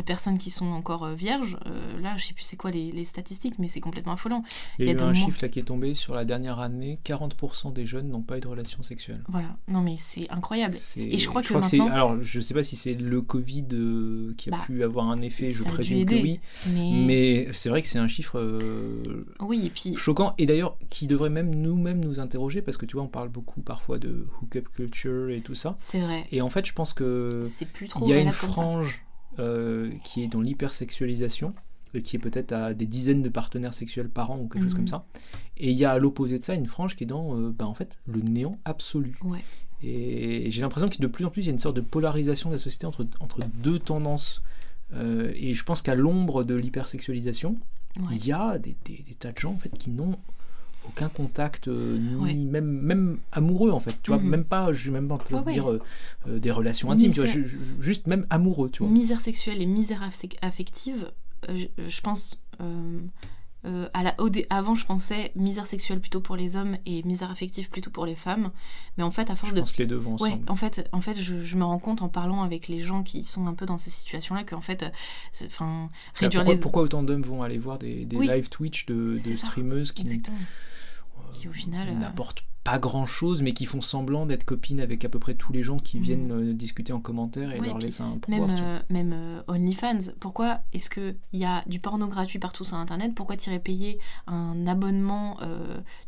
personnes qui sont encore euh, vierges. Euh, là, je sais plus c'est quoi les, statistiques, mais c'est complètement affolant. Il y a, eu un chiffre là qui est tombé sur la dernière année 40% des jeunes n'ont pas eu de relation sexuelle. Voilà, non mais c'est incroyable. Et je crois que, maintenant... alors, je sais pas si c'est le Covid euh, qui a bah, pu avoir un effet, je présume que oui. Mais, c'est vrai que c'est un chiffre oui, et puis... choquant et d'ailleurs qui devrait même nous-mêmes nous interroger parce que tu vois, on parle beaucoup parfois de hookup culture et tout ça. C'est vrai. Et en fait, je pense que il y a une frange euh, qui est dans l'hypersexualisation, et qui est peut-être à des dizaines de partenaires sexuels par an ou quelque chose comme mhm. ça. Et il y a à l'opposé de ça une frange qui est dans euh, bah, en fait, le néant absolu. Et j'ai l'impression que de plus en plus, il y a une sorte de polarisation de la société entre, entre deux tendances. Euh, et je pense qu'à l'ombre de l'hypersexualisation, il y a des, des, tas de gens en fait, qui n'ont aucun contact euh, ni même même amoureux en fait tu vois mhm. même pas je vais même pas dire euh, euh, des relations intimes tu vois juste même amoureux tu vois. Misère sexuelle et misère affective je, pense à la, avant, je pensais misère sexuelle plutôt pour les hommes et misère affective plutôt pour les femmes. Mais en fait, à force je de. Pense que les deux vont ouais, en fait, en fait je, me rends compte en parlant avec les gens qui sont un peu dans ces situations-là qu'en fait, enfin, réduire pourquoi, les. Pourquoi autant d'hommes vont aller voir des, live Twitch de, de streameuses qui. Exactement qui au final euh, n'apportent pas grand chose, mais qui font semblant d'être copines avec à peu près tous les gens qui mm. viennent euh, discuter en commentaire et leur laissent un pouvoir. Même, euh, même OnlyFans, pourquoi est-ce qu'il y a du porno gratuit partout sur Internet? Pourquoi tu irais payer un abonnement,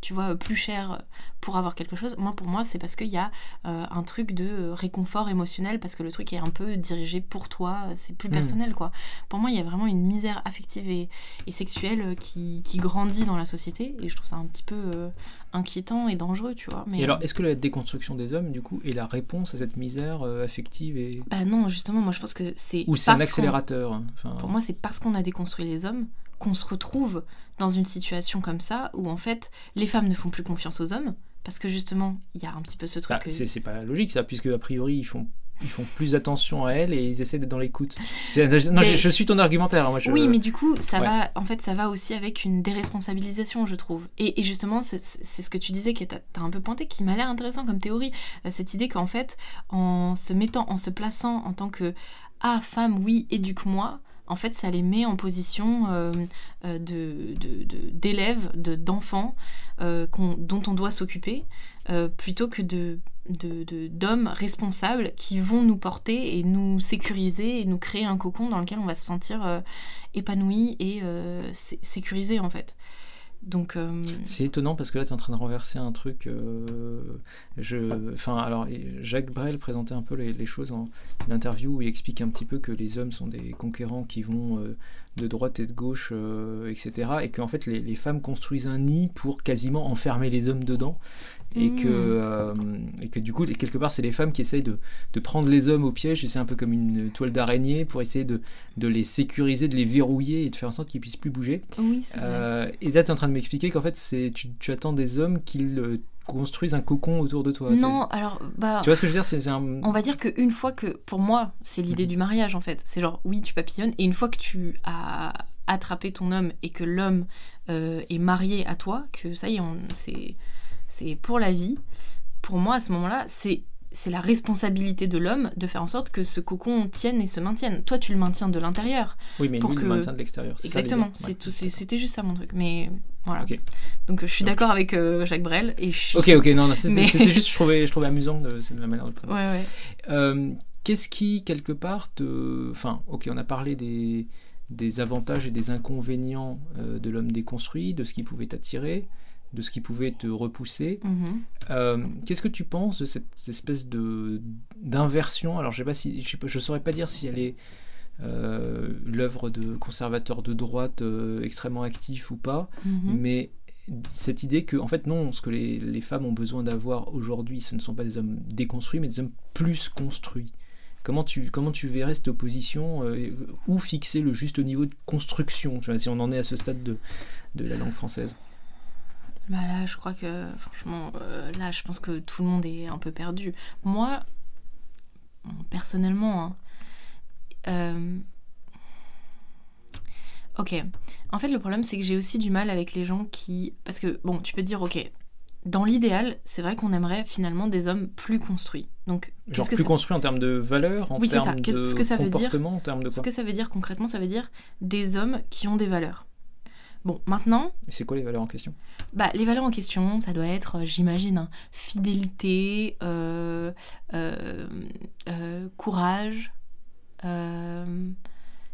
tu vois, plus cher pour avoir quelque chose? Moi, pour moi, c'est parce qu'il y a un truc de réconfort émotionnel, parce que le truc est un peu dirigé pour toi, c'est plus mm. personnel, quoi. Pour moi, il y a vraiment une misère affective et, et sexuelle qui, qui, grandit dans la société, et je trouve ça un petit peu inquiétant et dangereux, tu vois. Mais, et alors, est-ce que la déconstruction des hommes, du coup, est la réponse à cette misère euh, affective et... Bah non, justement, moi je pense que c'est... Ou c'est un accélérateur hein, Pour moi, c'est parce qu'on a déconstruit les hommes qu'on se retrouve dans une situation comme ça, où en fait, les femmes ne font plus confiance aux hommes, parce que justement, il y a un petit peu ce truc... Bah, c'est pas logique ça, puisque a priori, ils font ils font plus attention à elle et ils essaient d'être dans l'écoute. Non, je, suis ton argumentaire. Moi, Oui, mais du coup, ça va. En fait, ça va aussi avec une déresponsabilisation, je trouve. Et, justement, c'est ce que tu disais qui t'as un peu pointé, qui m'a l'air intéressant comme théorie. Euh, cette idée qu'en fait, en se mettant, en se plaçant en tant que ah femme, oui, éduque-moi en fait, ça les met en position euh, euh, d'élèves, de, d'enfants dont on doit s'occuper, plutôt que de d'hommes responsables qui vont nous porter et nous sécuriser et nous créer un cocon dans lequel on va se sentir euh, épanoui et euh, sécurisé en fait. Donc, euh, C'est étonnant parce que là, tu es en train de renverser un truc. je, enfin, alors, Jacques Brel présentait un peu les, choses en interview où il explique un petit peu que les hommes sont des conquérants qui vont de droite et de gauche, etc. Et qu'en fait, les, femmes construisent un nid pour quasiment enfermer les hommes dedans et, que, hmm. euh, et que du coup, quelque part, c'est les femmes qui essayent de, de, prendre les hommes au piège, c'est un peu comme une toile d'araignée pour essayer de, de, les sécuriser, de les verrouiller et de faire en sorte qu'ils puissent plus bouger. Oui, euh, et là, tu es en train de m'expliquer qu'en fait, tu, tu attends des hommes qui construisent un cocon autour de toi. Non, alors bah. Tu vois ce que je veux dire c'est, un... On va dire qu'une fois que, pour moi, c'est l'idée mhm. du mariage en fait. C'est genre, oui, tu papillonnes, et une fois que tu as attrapé ton homme et que l'homme euh, est marié à toi, que ça y est, c'est c'est pour la vie. Pour moi, à ce moment-là, c'est c'est la responsabilité de l'homme de faire en sorte que ce cocon tienne et se maintienne. Toi, tu le maintiens de l'intérieur. Oui, mais lui, il le maintient de l'extérieur. Exactement. C'était juste ça mon truc. Mais voilà. Donc, je suis d'accord avec euh, Jacques Brel. Et Ok, ok, non, c'était juste, je trouvais, je trouvais amusant de, de la manière de le ouais, ouais. Euh, Qu'est-ce qui, quelque part, te. Enfin, ok, on a parlé des, des avantages et des inconvénients euh, de l'homme déconstruit, de ce qui pouvait t'attirer de ce qui pouvait te repousser. Mhm. Euh, qu'est-ce que tu penses de cette, espèce de d'inversion? Alors je sais pas si je, sais saurais pas dire si elle est euh, l'œuvre de conservateurs de droite euh, extrêmement actifs ou pas, mhm. mais cette idée que, en fait, non, ce que les, les femmes ont besoin d'avoir aujourd'hui, ce ne sont pas des hommes déconstruits, mais des hommes plus construits. Comment tu, comment tu verrais cette opposition euh, Où fixer le juste niveau de construction tu vois, Si on en est à ce stade de, de la langue française? Bah là, je crois que, franchement, euh, là, je pense que tout le monde est un peu perdu. Moi, personnellement, hein, euh, ok. En fait, le problème, c'est que j'ai aussi du mal avec les gens qui. Parce que, bon, tu peux te dire, ok, dans l'idéal, c'est vrai qu'on aimerait finalement des hommes plus construits. Donc, Genre que plus ça- construit en termes de valeur, en Oui, c'est ça. termes de que ça veut dire comportement, en termes de Ce quoi que ça veut dire concrètement, ça veut dire des hommes qui ont des valeurs. Bon, maintenant, Et C'est quoi les valeurs en question? bah, les valeurs en question, ça doit être, euh, j'imagine, hein, fidélité, euh, euh, euh, courage.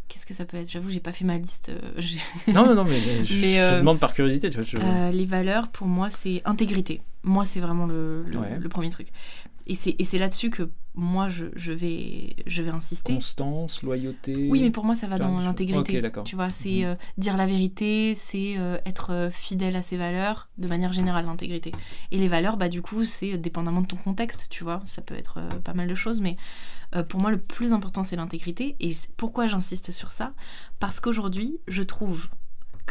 Qu'est-ce que ça peut être? J'avoue, j'ai pas fait ma liste. Non, non, non, mais, mais je, Mais, je demande par curiosité. Tu vois, je- les valeurs, pour moi, c'est intégrité. Moi, c'est vraiment le, le- Ouais. le premier truc. Et c'est là-dessus que moi, je, je vais, je vais insister. Constance, loyauté. Oui, mais pour moi, ça va dans l'intégrité. Tu vois, c'est Mhm. euh, dire la vérité, c'est euh, être euh, fidèle à ses valeurs, de manière générale, l'intégrité. Et les valeurs, bah, du coup, c'est dépendamment de ton contexte, tu vois. Ça peut être euh, pas mal de choses, mais pour moi, le plus important, c'est l'intégrité. Et pourquoi j'insiste sur ça? Parce qu'aujourd'hui, je trouve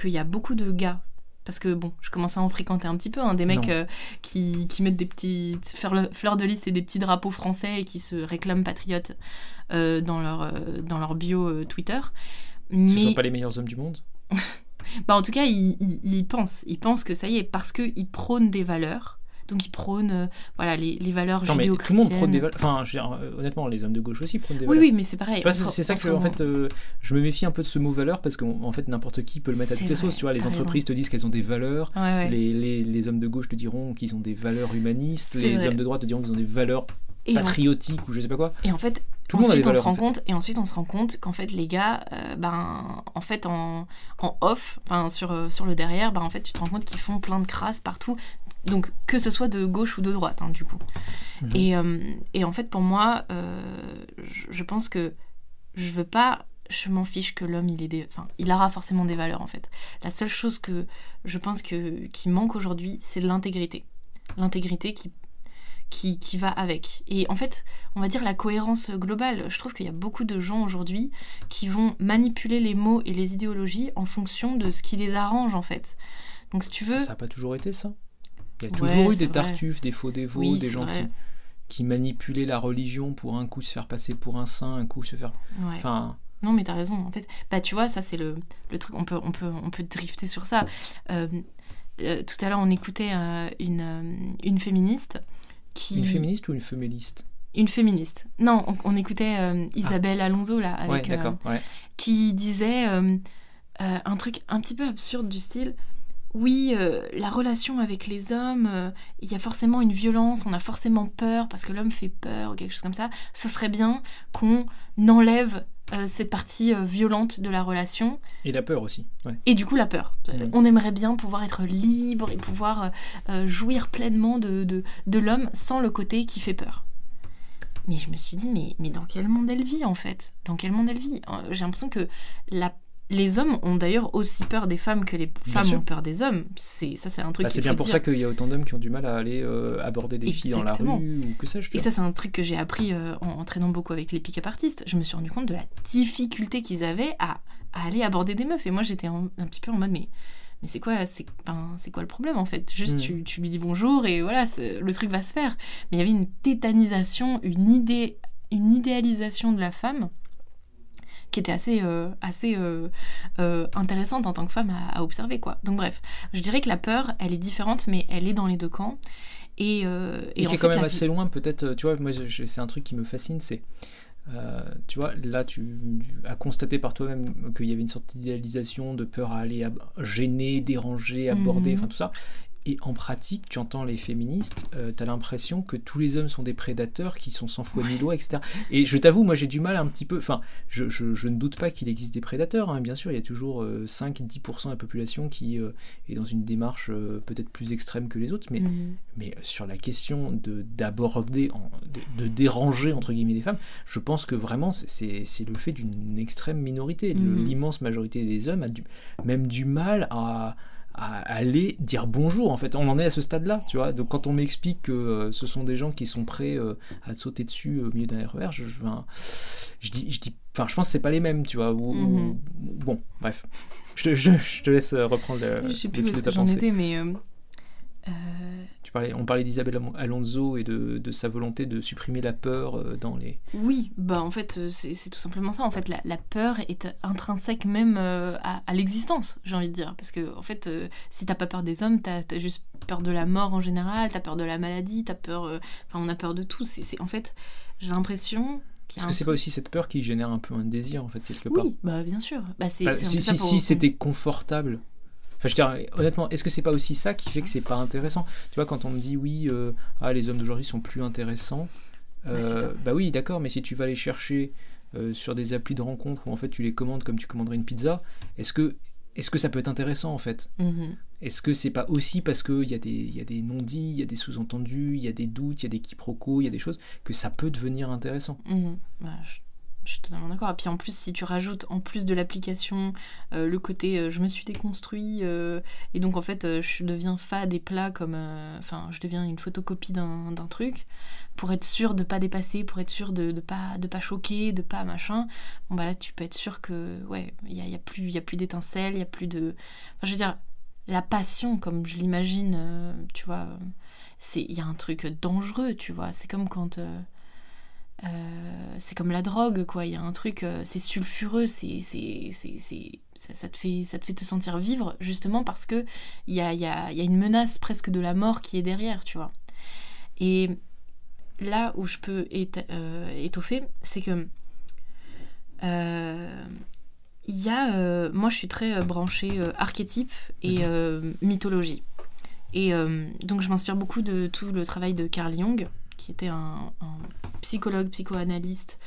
qu'il y a beaucoup de gars. Parce que bon, je commence à en fréquenter un petit peu, hein, des mecs euh, qui, qui mettent des petits fleurs, de lys et des petits drapeaux français et qui se réclament patriotes euh, dans, leur, euh, dans leur bio Twitter. Ce ne sont pas les meilleurs hommes du monde? bah, en tout cas, ils, ils, ils pensent. Ils pensent que ça y est, parce qu'ils prônent des valeurs. Donc ils prônent euh, voilà, les, les valeurs mais tout le monde prône des judéo-chrétiennes. valeurs. Enfin, je veux dire, euh, honnêtement, les hommes de gauche aussi prônent des Oui, valeurs. oui, mais c'est pareil. C'est ça que en fait, euh, je me méfie un peu de ce mot valeur parce qu'en fait, n'importe qui peut le mettre à toutes les sauces. Tu vois, les entreprises te disent qu'elles ont des valeurs. Ouais, ouais. Les, les, les hommes de gauche te diront qu'ils ont des valeurs humanistes. Les vrai. hommes de droite te diront qu'ils ont des valeurs Et en, patriotiques ou je sais pas quoi. et en fait, Tout ensuite, on se rend en fait. compte, et ensuite on se rend compte qu'en fait les gars, euh, ben en fait en, en off, sur, sur le derrière, ben en fait tu te rends compte qu'ils font plein de crasses partout. Donc que ce soit de gauche ou de droite, hein, du coup. Mhm. Et, euh, et en fait pour moi, euh, je, je pense que je veux pas, je m'en fiche que l'homme il est des, enfin il aura forcément des valeurs en fait. La seule chose que je pense que qui manque aujourd'hui, c'est l'intégrité, l'intégrité qui qui, qui va avec. Et en fait, on va dire la cohérence globale. Je trouve qu'il y a beaucoup de gens aujourd'hui qui vont manipuler les mots et les idéologies en fonction de ce qui les arrange, en fait. Donc, si tu veux. Ça n'a pas toujours été ça. Il y a Ouais, toujours eu des tartuffes, des faux dévots, Oui, des gens qui, qui manipulaient la religion pour un coup se faire passer pour un saint, un coup se faire. Ouais. Enfin, Non, mais t'as raison. En fait, bah, tu vois, ça, c'est le, le truc. On peut, on, peut, on peut drifter sur ça. Euh, euh, tout à l'heure, on écoutait euh, une, une féministe qui. une féministe ou une féméliste Une féministe. Non, on, on écoutait euh, Isabelle Alonso, là, Ouais, avec. euh. Ouais. qui disait euh, un truc un petit peu absurde du style oui, euh, la relation avec les hommes, euh, il y a forcément une violence, on a forcément peur parce que l'homme fait peur ou quelque chose comme ça. Ce serait bien qu'on enlève euh, cette partie violente de la relation Et la peur aussi. Ouais. et du coup la peur. On aimerait bien pouvoir être libre et pouvoir jouir pleinement de, de, de l'homme sans le côté qui fait peur. Mais je me suis dit, mais, mais dans quel monde elle vit en fait? Dans quel monde elle vit? J'ai l'impression que la, les hommes ont d'ailleurs aussi peur des femmes que les femmes sûr. ont peur des hommes. C'est Ça, c'est un truc Bah, c'est bien pour dire. ça qu'il y a autant d'hommes qui ont du mal à aller euh, aborder des filles dans la rue ou que sais-je. Et ça, c'est un truc que j'ai appris euh, en entraînant beaucoup avec les pick-up artistes. Je me suis rendu compte de la difficulté qu'ils avaient à, à aller aborder des meufs. Et moi, j'étais en- un petit peu en mode, mais, mais c'est quoi, c'est, ben, quoi le problème en fait? Juste, Mm. tu, tu lui dis bonjour et voilà, le truc va se faire. Mais il y avait une tétanisation, une, idée, une idéalisation de la femme qui était assez, euh, assez euh, euh, intéressante en tant que femme à, à observer. quoi. Donc bref, je dirais que la peur, elle est différente, mais elle est dans les deux camps. Et, Et, qui est quand même assez loin, peut-être. Tu vois, moi, c'est un truc qui me fascine, c'est. euh, tu vois, là, tu as constaté par toi-même qu'il y avait une sorte d'idéalisation, de peur à aller gêner, déranger, aborder, Mhm. enfin tout ça. Et en pratique, tu entends les féministes, tu as l'impression que tous les hommes sont des prédateurs qui sont sans foi ni loi, etc. Et je t'avoue, moi j'ai du mal un petit peu. Enfin, je, je- je ne doute pas qu'il existe des prédateurs, hein, bien sûr, il y a toujours 5-10% de la population qui euh, est dans une démarche euh, peut-être plus extrême que les autres, mais Mhm. mais sur la question de d'aborder, en- de, de déranger entre guillemets les femmes, je pense que vraiment c'est- le fait d'une extrême minorité. Le- Mhm. L'immense majorité des hommes a du, même du mal à, à aller dire bonjour en fait on en est à ce stade là tu vois donc quand on m'explique que euh, ce sont des gens qui sont prêts euh, à te sauter dessus au milieu d'un RER je, je dis je dis enfin je pense que c'est pas les mêmes tu vois ou, Mhm. bon bref je te, je- te laisse euh, reprendre le, Je sais plus où j'en étais, mais. euh, euh, parlais on parlait d'Isabelle Alonso et de, de sa volonté de supprimer la peur euh, dans les Oui, bah en fait, euh, c'est tout simplement ça. En fait, la, la peur est intrinsèque même euh, à, à l'existence, j'ai envie de dire. Parce que, en fait, si t'as pas peur des hommes, t'as as juste peur de la mort en général, t'as peur de la maladie, t'as peur. euh, Enfin, on a peur de tout. C'est en fait, j'ai l'impression. est-ce que c'est pas aussi cette peur qui génère un peu un désir en fait quelque part Oui, bah bien sûr. Bah, Bah, si si, si c'était confortable. Enfin, je veux dire, honnêtement, est-ce que c'est pas aussi ça qui fait que c'est pas intéressant? Tu vois, quand on me dit oui, euh, ah, les hommes d'aujourd'hui sont plus intéressants, Bah, euh, bah oui, d'accord, mais si tu vas les chercher euh, sur des applis de rencontre où en fait tu les commandes comme tu commanderais une pizza, est-ce que, est-ce que ça peut être intéressant en fait? Mhm. Est-ce que c'est pas aussi parce qu'il y a des, non-dits, il y a des sous-entendus, il y a des doutes, il y a des quiproquos, il y a des choses que ça peut devenir intéressant? Mhm. Bah, je, je suis totalement d'accord. Et puis en plus, si tu rajoutes en plus de l'application euh, le côté euh, je me suis déconstruit euh, et donc en fait je deviens fade des plats comme. Enfin, je deviens une photocopie d'un truc pour être sûr de pas dépasser, pour être sûr de, de pas de pas choquer, de pas machin. Bon bah là tu peux être sûr que ouais, il y a, y a plus il y a plus d'étincelles, il y a plus de. Enfin, je veux dire la passion comme je l'imagine, tu vois. C'est il y a un truc dangereux, tu vois. C'est comme quand euh, c'est comme la drogue, quoi. Il y a un truc, euh, c'est sulfureux, c'est, c'est, c'est, ça, ça te fait, ça te fait te sentir vivre, justement parce que il y a, y, a, y a une menace presque de la mort qui est derrière, tu vois. Et là où je peux euh, étoffer, c'est que euh, il y a, euh, moi, je suis très branchée euh, archétype et Mhm. mythologie. Et donc, je m'inspire beaucoup de tout le travail de Carl Jung, qui était un, psychologue, psychoanalyste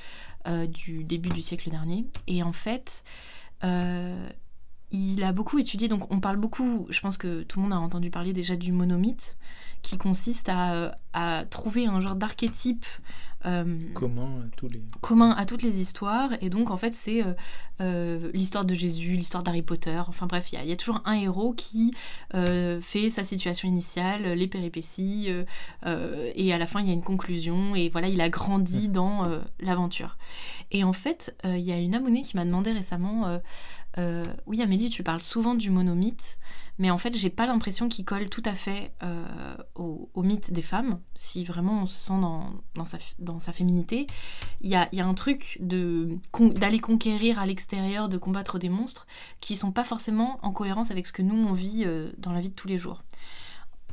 euh, du début du siècle dernier. Et en fait, euh, il a beaucoup étudié, donc on parle beaucoup, je pense que tout le monde a entendu parler déjà du monomythe, qui consiste à, à trouver un genre d'archétype euh, Comment euh, tous les. commun à toutes les histoires. Et donc, en fait, c'est euh, euh, l'histoire de Jésus, l'histoire d'Harry Potter. Enfin bref, il y, a- il y a toujours un héros qui euh, fait sa situation initiale, les péripéties, euh, euh, et à la fin, il y a une conclusion. Et voilà, il a grandi dans euh, l'aventure. Et en fait, euh, il y a une abonnée qui m'a demandé récemment euh, Oui, Amélie, tu parles souvent du monomythe. Mais en fait, j'ai pas l'impression qu'il colle tout à fait euh, au, mythe des femmes, si vraiment on se sent dans, sa, féminité. Il y a, un truc d'aller conquérir à l'extérieur, de combattre des monstres, qui sont pas forcément en cohérence avec ce que nous, on vit euh, dans la vie de tous les jours.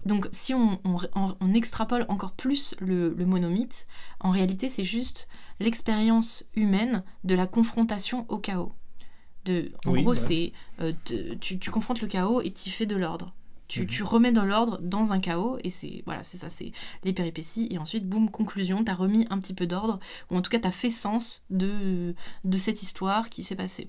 Donc si on extrapole encore plus le, le monomythe, en réalité c'est juste l'expérience humaine de la confrontation au chaos. De, en Oui, gros, ouais. c'est euh, tu, tu confrontes le chaos et tu fais de l'ordre. Tu, Mhm. tu remets dans l'ordre dans un chaos et c'est voilà c'est ça c'est les péripéties et ensuite boum conclusion t'as remis un petit peu d'ordre ou en tout cas t'as fait sens de de cette histoire qui s'est passée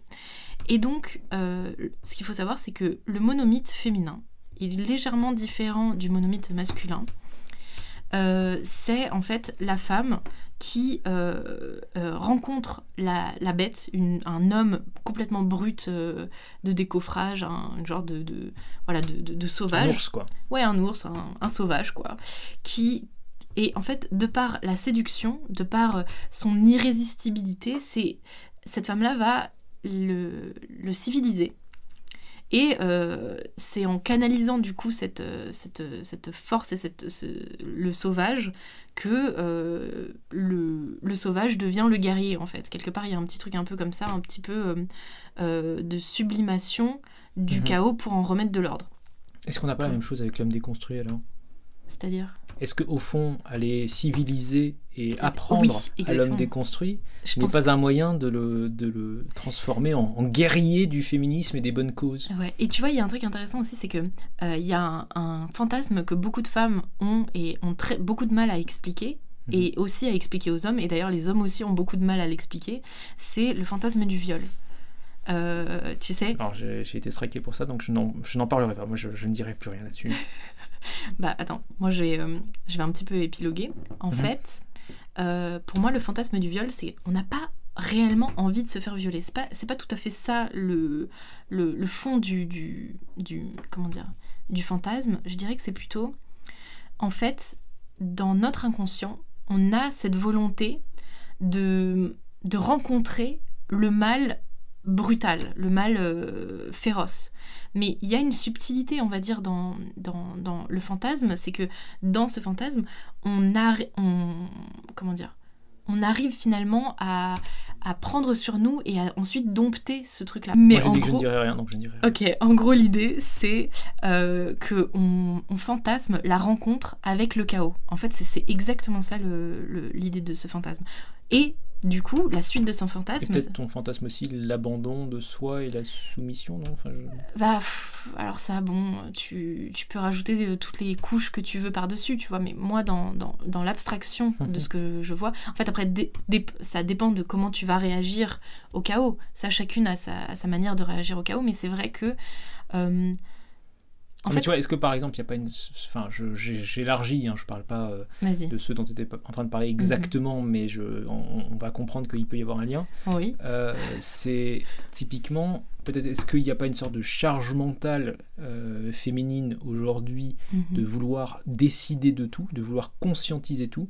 et donc euh, ce qu'il faut savoir c'est que le monomythe féminin il est légèrement différent du monomythe masculin Euh, c'est en fait la femme qui euh, euh, rencontre la, la bête, une- un homme complètement brut euh, de décoffrage, un, un genre de, de- voilà de, de- de Un sauvage. ours quoi. Ouais, un ours, un, un sauvage, quoi. Qui. Et en fait, de par la séduction, de par son irrésistibilité, c'est cette femme-là va le, le civiliser. Et euh, c'est en canalisant du coup cette, euh, cette, cette force et cette, ce- le sauvage que euh, le, le sauvage devient le guerrier en fait. Quelque part, il y a un petit truc un peu comme ça, un petit peu euh, euh, de sublimation du Mhm. chaos pour en remettre de l'ordre. Est-ce qu'on n'a pas la même chose avec l'homme déconstruit alors? C'est-à-dire? Est-ce qu'au fond, aller civiliser et apprendre Oui, à l'homme déconstruit Je n'est pas un moyen de le, de le transformer en, en guerrier du féminisme et des bonnes causes Ouais. Et tu vois, il y a un truc intéressant aussi, c'est que euh, il y a un, un fantasme que beaucoup de femmes ont et ont très, beaucoup de mal à expliquer. Mhm. Et aussi à expliquer aux hommes, et d'ailleurs les hommes aussi ont beaucoup de mal à l'expliquer, c'est le fantasme du viol. Euh, tu sais, Alors j'ai j'ai été striké pour ça, donc je n'en parlerai pas. Moi, je, je ne dirai plus rien là-dessus. bah attends, moi je vais, euh, je vais un petit peu épiloguer. En Mhm. fait, euh, pour moi, le fantasme du viol, c'est on n'a pas réellement envie de se faire violer. C'est pas, c'est pas tout à fait ça le, le, le fond du, du, du, comment dire, du fantasme. Je dirais que c'est plutôt, en fait, dans notre inconscient, on a cette volonté de, de rencontrer le mal brutal, le mal euh, féroce. Mais il y a une subtilité, on va dire, dans, dans, dans le fantasme, c'est que dans ce fantasme, on a... On, comment dire on arrive finalement à, à, prendre sur nous et à ensuite dompter ce truc-là. Mais Moi, en dit gros, que je ne dirais rien, donc je ne dirais rien. Ok, en gros, l'idée, c'est euh, que on, on, fantasme la rencontre avec le chaos. En fait, c'est exactement ça l'idée le, de ce fantasme. Et du coup, la suite de son fantasme. peut-être ton fantasme aussi, l'abandon de soi et la soumission, non? Enfin, Bah, alors ça, bon, tu, tu, peux rajouter euh, toutes les couches que tu veux par-dessus, tu vois, mais moi, dans, dans, dans l'abstraction de ce que je vois, en fait, après, ça dépend de comment tu vas réagir au chaos. Ça, chacune a sa, sa manière de réagir au chaos, mais c'est vrai que. Euh, en fait, tu vois, est-ce que par exemple, il n'y a pas une. Enfin, j'élargis, hein, je parle pas euh, de ceux dont tu étais en train de parler exactement, mais je, on, va comprendre qu'il peut y avoir un lien. Oui. Euh, c'est typiquement, peut-être, est-ce qu'il n'y a pas une sorte de charge mentale euh, féminine aujourd'hui mm-hmm. de vouloir décider de tout, de vouloir conscientiser tout?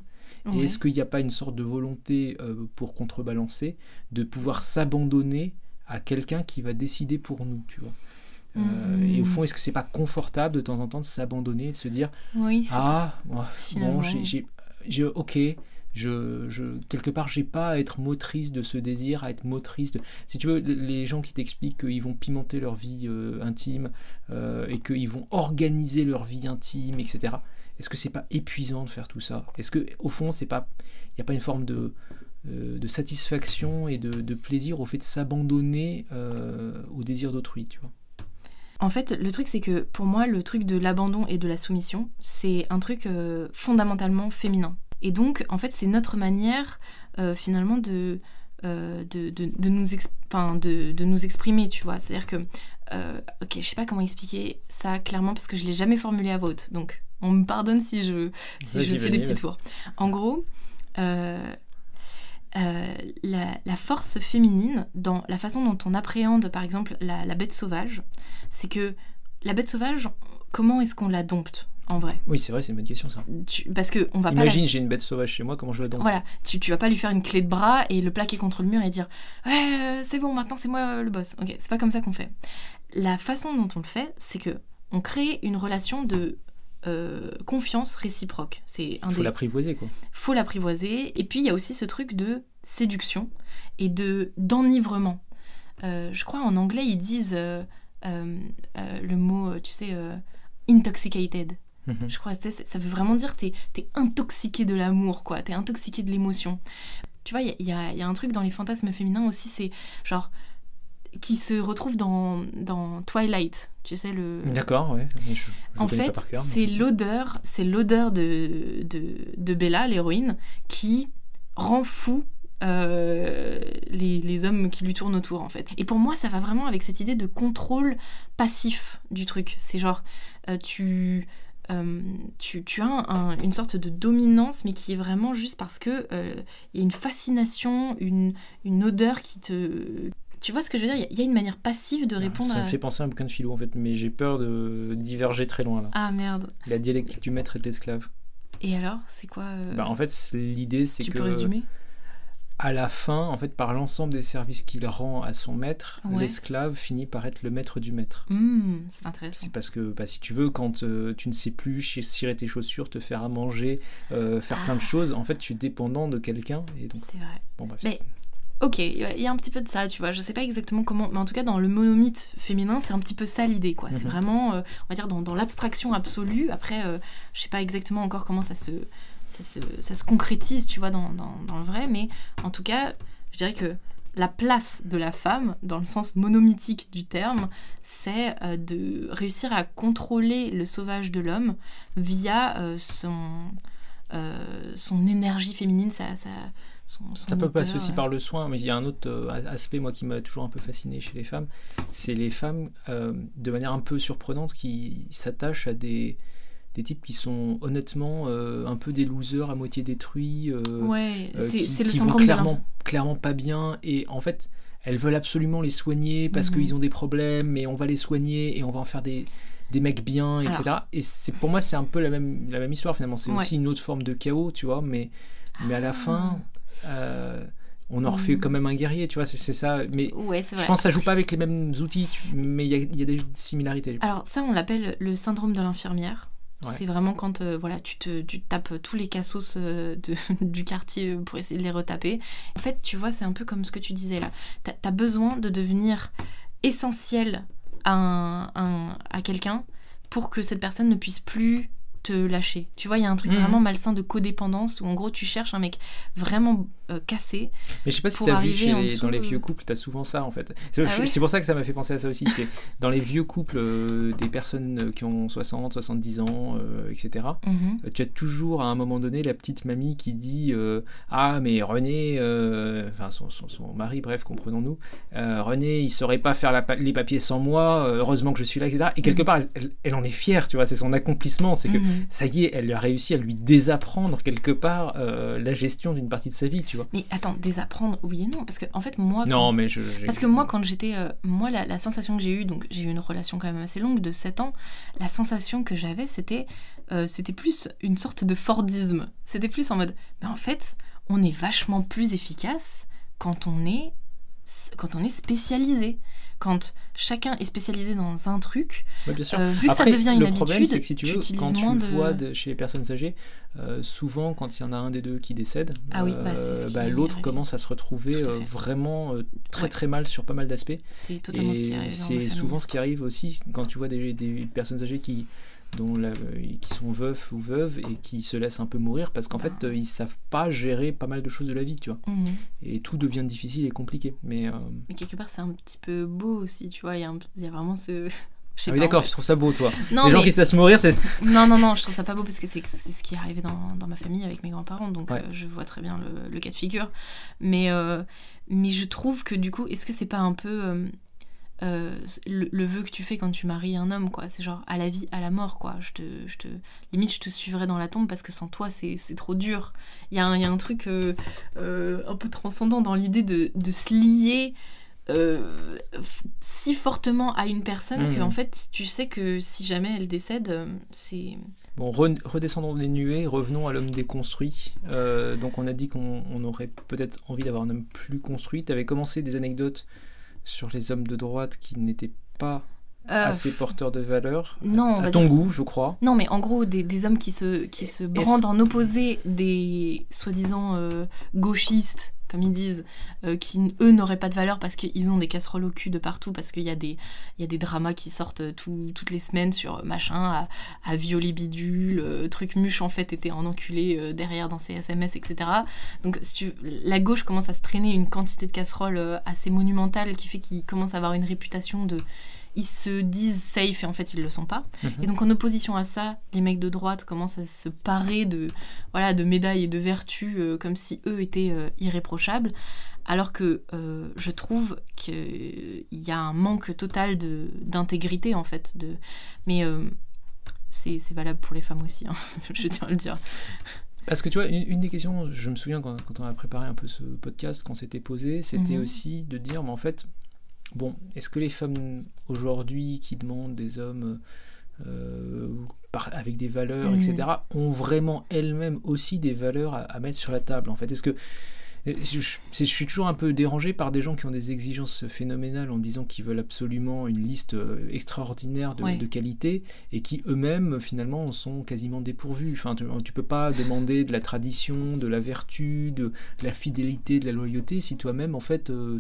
Et est-ce qu'il n'y a pas une sorte de volonté pour contrebalancer de pouvoir s'abandonner à quelqu'un qui va décider pour nous, tu vois? Euh, et au fond, est-ce que c'est pas confortable de temps en temps de s'abandonner, de se dire oui, ah bon, j'ai, ok, je, je, quelque part, j'ai pas à être motrice de ce désir, à être motrice de. Si tu veux, les gens qui t'expliquent qu'ils vont pimenter leur vie euh, intime euh, et qu'ils vont organiser leur vie intime, etc. Est-ce que c'est pas épuisant de faire tout ça? Est-ce que au fond, c'est pas, il n'y a pas une forme de de satisfaction et de, de, plaisir au fait de s'abandonner au désir d'autrui, tu vois? En fait, le truc, c'est que pour moi, le truc de l'abandon et de la soumission, c'est un truc euh, fondamentalement féminin. Et donc, en fait, c'est notre manière, euh, finalement, de, euh, de, de, nous de, de, nous exprimer, tu vois. C'est-à-dire que, ok, je sais pas comment expliquer ça clairement parce que je l'ai jamais formulé à vote. Donc, on me pardonne si je, si je fais des petits tours. En gros, euh, la, force féminine dans la façon dont on appréhende par exemple la, bête sauvage, c'est que la bête sauvage, comment est-ce qu'on la dompte en vrai? Oui, c'est vrai, c'est une bonne question ça. parce que on va Imagine, j'ai une bête sauvage chez moi, comment je la dompte? Voilà, tu, tu vas pas lui faire une clé de bras et le plaquer contre le mur et dire Ouais, euh, c'est bon, maintenant c'est moi le boss. Ok, c'est pas comme ça qu'on fait. La façon dont on le fait, c'est que on crée une relation de euh, confiance réciproque. C'est un faut l'apprivoiser quoi. Faut l'apprivoiser. Et puis il y a aussi ce truc de séduction et de d'enivrement. Euh, je crois en anglais ils disent euh, le mot, tu sais, intoxicated. Mhm. Je crois ça, ça veut vraiment dire t'es es intoxiqué de l'amour quoi. T'es intoxiqué de l'émotion. Tu vois, il y, y a, un truc dans les fantasmes féminins aussi, c'est genre qui se retrouve dans, dans Twilight, tu sais le. D'accord, ouais. en fait, c'est l'odeur, c'est l'odeur de, de, de, Bella, l'héroïne, qui rend fou euh, les, les, hommes qui lui tournent autour en fait. Et pour moi, ça va vraiment avec cette idée de contrôle passif du truc. C'est genre, euh, tu, euh, tu, tu, as une sorte de dominance, mais qui est vraiment juste parce que il y a une fascination, une, une odeur qui te, tu vois ce que je veux dire? Il y a une manière passive de ah, répondre Ça me fait penser à un bouquin de philo en fait, mais j'ai peur de diverger très loin là. Ah merde. La dialectique du maître et de l'esclave. Et alors, c'est quoi euh, bah, En fait, l'idée c'est que. Tu peux résumer? à la fin, en fait, par l'ensemble des services qu'il rend à son maître, l'esclave finit par être le maître du maître. Mmh, c'est intéressant. C'est parce que, bah, si tu veux, quand euh, tu ne sais plus cirer tes chaussures, te faire à manger, euh, faire plein de ah. choses, en fait, tu es dépendant de quelqu'un. C'est vrai. Bon, Mais Ok, il y a un petit peu de ça, tu vois. Je sais pas exactement comment, mais en tout cas dans le monomythe féminin, c'est un petit peu ça l'idée, quoi. C'est mhm. vraiment, euh, on va dire, dans, l'abstraction absolue. Après, euh, je sais pas exactement encore comment ça se, ça se, ça se concrétise, tu vois, dans, dans, dans, le vrai, mais en tout cas, je dirais que la place de la femme, dans le sens monomythique du terme, c'est euh, de réussir à contrôler le sauvage de l'homme via son, son énergie féminine, ça, ça ça peut passer aussi par le soin, mais il y a un autre euh, aspect, moi, qui m'a toujours un peu fasciné chez les femmes, c'est les femmes, euh, de manière un peu surprenante, qui s'attachent à des, des types qui sont honnêtement euh, un peu des losers à moitié détruits, Ouais, c'est qui, le vont clairement, clairement pas bien. Et en fait, elles veulent absolument les soigner parce Mhm. qu'ils ont des problèmes, mais on va les soigner et on va en faire des, des mecs bien, etc. et c'est pour moi, c'est un peu la même, la même histoire finalement. C'est Ouais. aussi une autre forme de chaos, tu vois, mais, mais à la Ah. fin, euh, on en refait Mhm. quand même un guerrier, tu vois, c'est ça. Mais Ouais, je pense que ça joue pas avec les mêmes outils, tu- mais il y a, il y a des similarités. Alors ça, on l'appelle le syndrome de l'infirmière. Ouais. C'est vraiment quand euh, voilà, tu, te, tu tapes tous les cassos euh, de- du quartier pour essayer de les retaper. En fait, tu vois, c'est un peu comme ce que tu disais là. T'as as besoin de devenir essentiel à, un- un- à quelqu'un pour que cette personne ne puisse plus te lâcher. Tu vois, il y a un truc Mhm. vraiment malsain de codépendance où en gros tu cherches un mec vraiment euh, cassé. Mais je sais pas si Pour t'as vu chez les- dans les vieux couples, t'as souvent ça en fait. C'est Ah ouais c'est pour ça que ça m'a fait penser à ça aussi. C'est dans les vieux couples, euh, des personnes euh, qui ont 60, 70 ans, euh, etc. Mhm. Tu as toujours à un moment donné la petite mamie qui dit Ah, mais René, enfin son, son- son mari, bref, comprenons-nous, René, il saurait pas faire la les papiers sans moi, heureusement que je suis là, etc. Et quelque Mhm. part, elle, elle- elle en est fière, tu vois, c'est son accomplissement, c'est que Mhm. ça y est, elle a réussi à lui désapprendre quelque part la gestion d'une partie de sa vie, tu vois. Mais attends, désapprendre, oui et non, parce que en fait moi, Non, quand- mais je. Parce que moi, quand j'étais. euh, moi, la, la sensation que j'ai eue, donc j'ai eu une relation quand même assez longue de 7 ans, la sensation que j'avais, c'était euh, c'était plus une sorte de Fordisme. C'était plus en mode. Mais en fait, on est vachement plus efficace quand on est, quand on est spécialisé. Quand chacun est spécialisé dans un truc, Ouais, bien sûr. euh, vu que ça devient une le habitude, problème, c'est que si tu veux, quand tu moins le de. vois de- chez les personnes âgées, euh, souvent, quand il y en a un des deux qui décède, Ah oui, bah, euh, bah, l'autre commence à se retrouver à vraiment très Ouais. très mal sur pas mal d'aspects. C'est totalement ce qui arrive. c'est souvent ce qui arrive aussi quand tu vois des, des personnes âgées qui, dont la- qui sont veufs ou veuves et qui se laissent un peu mourir parce qu'en fait euh, ils savent pas gérer pas mal de choses de la vie, tu vois. Mhm. Et tout devient difficile et compliqué. Mais euh, Mais quelque part, c'est un petit peu beau aussi, tu vois. Il y, a y vraiment ce. Je ah oui, d'accord, tu trouves ça beau, toi. Non, les gens mais- qui se laissent mourir, c'est Non, non, non, je trouve ça pas beau parce que c'est c'est ce qui est arrivé dans, dans ma famille avec mes grands-parents, donc Ouais. euh, je vois très bien le, le cas de figure. Mais, euh, mais je trouve que du coup, est-ce que c'est pas un peu euh, le, le vœu que tu fais quand tu maries un homme, quoi C'est genre à la vie, à la mort, quoi. Je te, je te, limite, je te suivrai dans la tombe parce que sans toi, c'est c'est trop dur. Il y, a un- il y a un truc euh, euh, un peu transcendant dans l'idée de, de se lier. si fortement à une personne Mhm. que en fait tu sais que si jamais elle décède c'est Bon, re- redescendons des nuées, revenons à l'homme déconstruit. Donc on a dit qu'on on aurait peut-être envie d'avoir un homme plus construit. Tu avais commencé des anecdotes sur les hommes de droite qui n'étaient pas Euh, assez porteurs de valeur. non, on à ton dire- goût, je crois. Non, mais en gros, des, des hommes qui se, qui se brandent en opposé des soi-disant euh, gauchistes, comme ils disent, euh, qui, eux, n'auraient pas de valeur parce qu'ils ont des casseroles au cul de partout, parce qu'il y, a des- dramas qui sortent tout- toutes les semaines sur machin, à, à violer bidule, euh, truc muche, en fait, était en enculé euh, derrière dans ses SMS, etc. Donc, la gauche commence à se traîner une quantité de casseroles euh, assez monumentale qui fait qu'ils commencent à avoir une réputation de... Ils se disent safe et en fait ils le sont pas. Mhm. Et donc en opposition à ça, les mecs de droite commencent à se parer de, voilà, de médailles et de vertus euh, comme si eux étaient euh, irréprochables. Alors que euh, je trouve qu'il y a un manque total de- d'intégrité en fait. De... Mais c'est valable pour les femmes aussi, hein, je tiens à le dire. Parce que tu vois, une, une des questions, je me souviens quand, quand on a préparé un peu ce podcast, qu'on s'était posé, c'était Mhm. aussi de dire, mais en fait, bon, est-ce que les femmes aujourd'hui qui demandent des hommes euh, par- avec des valeurs, etc., ont vraiment elles-mêmes aussi des valeurs à, à mettre sur la table En fait, est-ce que je, suis toujours un peu dérangé par des gens qui ont des exigences phénoménales en disant qu'ils veulent absolument une liste euh, extraordinaire de, Ouais. de qualités et qui eux-mêmes finalement en sont quasiment dépourvus. Enfin, tu, tu peux pas demander de la tradition, de la vertu, de, de la fidélité, de la loyauté si toi-même en fait euh,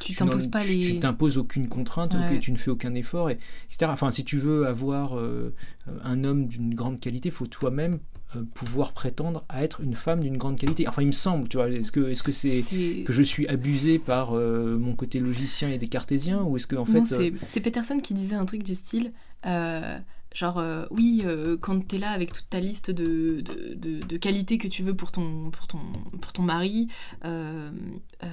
tu, t'imposes n'en- pas tu- les. tu t'imposes aucune contrainte, Ouais. tu ne fais aucun effort, et, etc. Enfin, si tu veux avoir euh, un homme d'une grande qualité, faut toi-même pouvoir prétendre à être une femme d'une grande qualité. Enfin, il me semble, tu vois. Est-ce que est-ce que c'est que je suis abusé par euh, mon côté logicien et des cartésiens ou est-ce que en fait euh, c'est Peterson qui disait un truc du style, euh, genre, euh, oui, euh, quand t'es là avec toute ta liste de, de, de- de qualités que tu veux pour ton, pour ton, pour ton mari, euh, euh,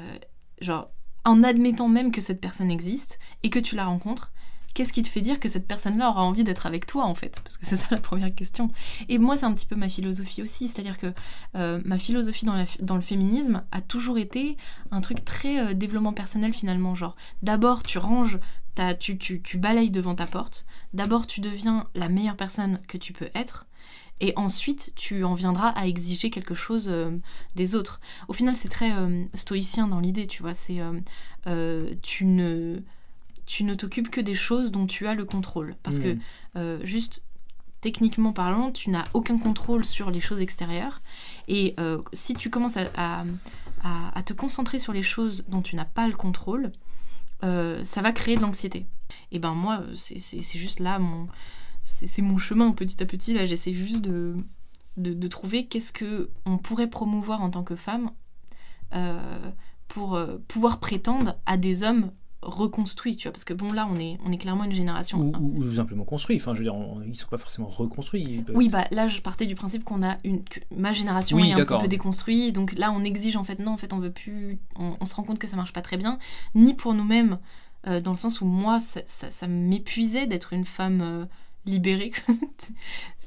genre, en admettant même que cette personne existe et que tu la rencontres, qu'est-ce qui te fait dire que cette personne-là aura envie d'être avec toi en fait? Parce que c'est ça la première question. Et moi, c'est un petit peu ma philosophie aussi, c'est-à-dire que euh, ma philosophie dans, le féminisme a toujours été un truc très euh, développement personnel finalement. Genre, d'abord, tu ranges, tu balayes devant ta porte, d'abord, tu deviens la meilleure personne que tu peux être. Et ensuite, tu en viendras à exiger quelque chose euh, des autres. Au final, c'est très stoïcien dans l'idée, tu vois. C'est tu ne tu ne t'occupes que des choses dont tu as le contrôle. Parce que, hmm. euh, juste techniquement parlant, tu n'as aucun contrôle sur les choses extérieures. Et euh, si tu commences à, te concentrer sur les choses dont tu n'as pas le contrôle, euh, ça va créer de l'anxiété. Et ben moi, c'est juste là, mon, c'est mon chemin petit à petit. Là, j'essaie juste de, de, trouver qu'est-ce que on pourrait promouvoir en tant que femme pour pouvoir prétendre à des hommes reconstruit, tu vois, parce que bon là on est, on est clairement une génération. Ou, ou simplement construit, enfin je veux dire, ils sont pas forcément reconstruits. Oui, bah là je partais du principe qu'on a une, que ma génération est un petit peu déconstruite, donc là on exige en fait, non en fait on veut plus, on, se rend compte que ça marche pas très bien, ni pour nous-mêmes, euh, dans le sens où moi ça, ça, m'épuisait d'être une femme euh, libérée, tu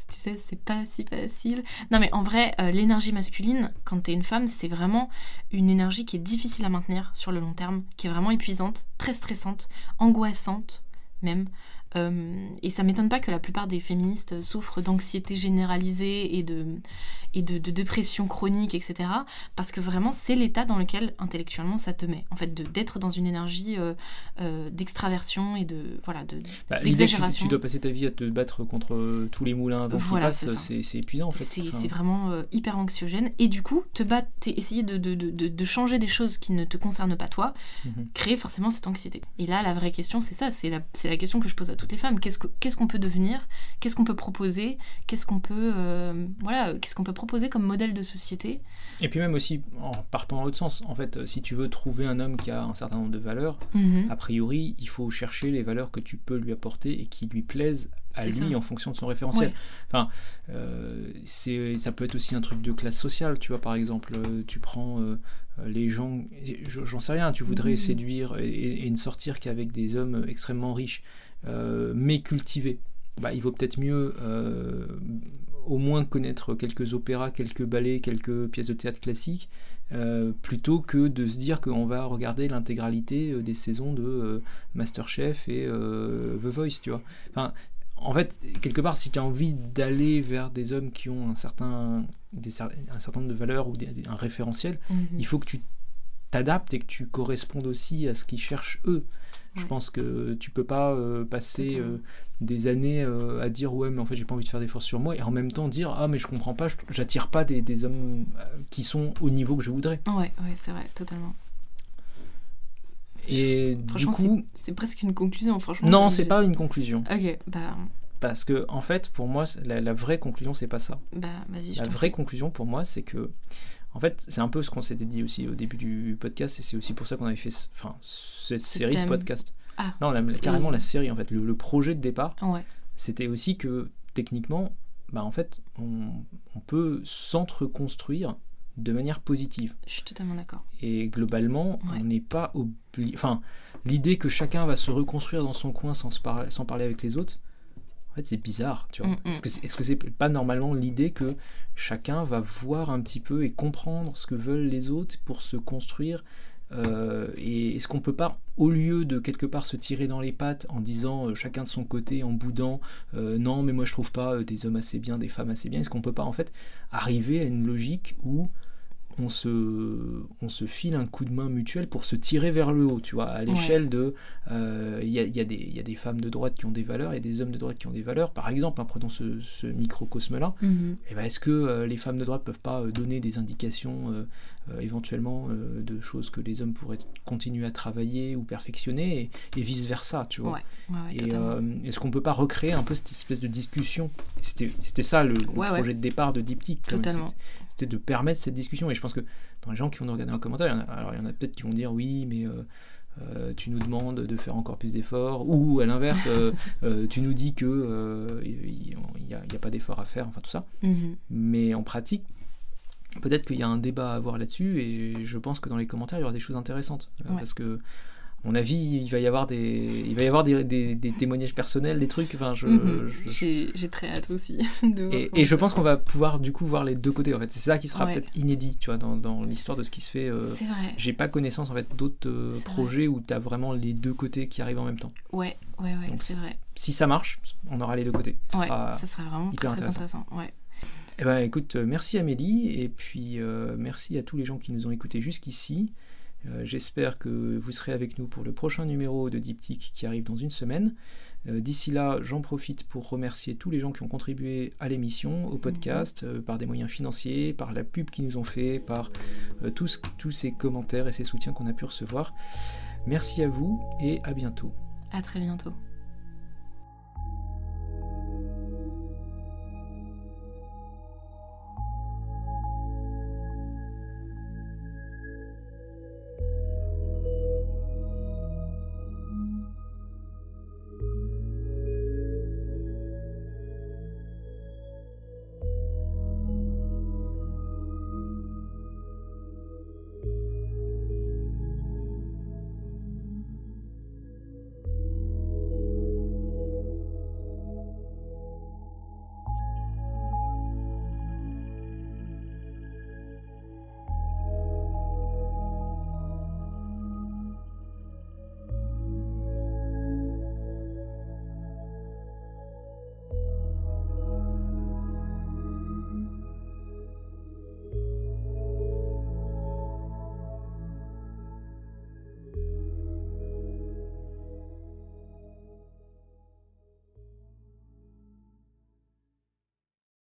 sais, c'est pas si facile. Non mais en vrai, euh, l'énergie masculine, quand t'es une femme, c'est vraiment une énergie qui est difficile à maintenir sur le long terme, qui est vraiment épuisante, très stressante, angoissante même. Euh, et ça m'étonne pas que la plupart des féministes souffrent d'anxiété généralisée et de, et de, dépression chronique, etc. Parce que vraiment, c'est l'état dans lequel intellectuellement ça te met. En fait, d'être dans une énergie euh, euh, d'extraversion et de voilà de bah, d'exagération. Tu, tu, dois passer ta vie à te battre contre tous les moulins avant voilà, c'est épuisant en fait. C'est vraiment hyper anxiogène. Et du coup, te battre, essayer de, de, de, changer des choses qui ne te concernent pas toi, mhm. créer forcément cette anxiété. Et là, la vraie question, c'est ça, c'est la, la question que je pose à tous les femmes. Qu'est-ce qu'on peut devenir? Qu'est-ce qu'on peut proposer? Qu'est-ce qu'on peut, euh, voilà, qu'est-ce qu'on peut proposer comme modèle de société? Et puis même aussi, en partant dans l'autre sens, en fait, si tu veux trouver un homme qui a un certain nombre de valeurs, mhm. a priori, il faut chercher les valeurs que tu peux lui apporter et qui lui plaisent à lui en fonction de son référentiel. Enfin, euh, c'est, ça peut être aussi un truc de classe sociale, tu vois, par exemple, euh, tu prends les gens, j'en sais rien, tu voudrais mhm. séduire et, et ne sortir qu'avec des hommes extrêmement riches. Euh, mais cultivé. Bah, il vaut peut-être mieux euh, au moins connaître quelques opéras, quelques ballets, quelques pièces de théâtre classiques, euh, plutôt que de se dire qu'on va regarder l'intégralité des saisons de Masterchef et The Voice, tu vois. Enfin, en fait, quelque part, si tu as envie d'aller vers des hommes qui ont un certain, un certain nombre de valeurs ou un référentiel, mhm. il faut que tu t'adaptes et que tu correspondes aussi à ce qu'ils cherchent eux. Je pense que tu peux pas euh, passer euh, des années euh, à dire ouais mais en fait j'ai pas envie de faire d'efforts sur moi et en même temps dire ah mais je comprends pas, j'attire pas des, des, hommes qui sont au niveau que je voudrais. Ouais ouais c'est vrai totalement. Et du coup c'est presque une conclusion franchement. Non c'est pas une conclusion. Ok bah. Parce que en fait pour moi la, vraie conclusion c'est pas ça. Bah vas-y. La vraie conclusion pour moi c'est que en fait, c'est un peu ce qu'on s'était dit aussi au début du podcast, et c'est aussi pour ça qu'on avait fait enfin, cette série de podcasts. Ah. Non, carrément la série, en fait, le, projet de départ, c'était aussi que techniquement, bah, en fait, on, peut s'entre-construire de manière positive. Je suis totalement d'accord. Et globalement, on n'est pas obligé. Enfin, l'idée que chacun va se reconstruire dans son coin sans, sans parler avec les autres, en fait, c'est bizarre, tu vois. Mm, mm. Est-ce que c'est pas normalement l'idée que chacun va voir un petit peu et comprendre ce que veulent les autres pour se construire euh, Et est-ce qu'on peut pas, au lieu de quelque part se tirer dans les pattes en disant euh, chacun de son côté, en boudant euh, non, mais moi je trouve pas des hommes assez bien, des femmes assez bien, est-ce qu'on peut pas en fait arriver à une logique où on se, on se file un coup de main mutuel pour se tirer vers le haut, tu vois, à l'échelle de... Euh, il y, a, y, a y, a, des femmes de droite qui ont des valeurs et des hommes de droite qui ont des valeurs. Par exemple, hein, prenons ce, ce microcosme-là, mhm. eh ben, est-ce que euh, les femmes de droite peuvent pas euh, donner des indications éventuellement de choses que les hommes pourraient continuer à travailler ou perfectionner et, vice-versa, tu vois? Et est-ce qu'on peut pas recréer un peu cette espèce de discussion? C'était ça le, projet de départ de Diptyque. Totalement c'était de permettre cette discussion. Et je pense que dans les gens qui vont nous regarder en commentaire, il y en a, alors il y en a peut-être qui vont dire oui, mais euh, euh, tu nous demandes de faire encore plus d'efforts, ou à l'inverse, euh, tu nous dis que il n'y a, pas d'efforts à faire, enfin tout ça. Mhm. Mais en pratique, peut-être qu'il y a un débat à avoir là-dessus, et je pense que dans les commentaires, il y aura des choses intéressantes. Parce que mon avis, il va y avoir des, il va y avoir des, des, témoignages personnels, des trucs. Enfin, je, mhm. j'ai très hâte aussi. De et, et je pense qu'on va pouvoir du coup voir les deux côtés. En fait, c'est ça qui sera peut-être inédit, tu vois, dans, dans l'histoire de ce qui se fait. Euh, c'est vrai. J'ai pas connaissance en fait d'autres euh, projets où tu as vraiment les deux côtés qui arrivent en même temps. Ouais, ouais, ouais, c'est vrai. Si ça marche, on aura les deux côtés. Ça, sera, ça sera vraiment hyper très intéressant. Ouais. Eh ben, écoute, euh, merci Amélie, et puis merci à tous les gens qui nous ont écoutés jusqu'ici. Euh, j'espère que vous serez avec nous pour le prochain numéro de Diptyque qui arrive dans une semaine. Euh, d'ici là, j'en profite pour remercier tous les gens qui ont contribué à l'émission, au podcast, euh, par des moyens financiers, par la pub qu'ils nous ont fait, par tous, tous ces commentaires et ces soutiens qu'on a pu recevoir. Merci à vous et à bientôt. À très bientôt.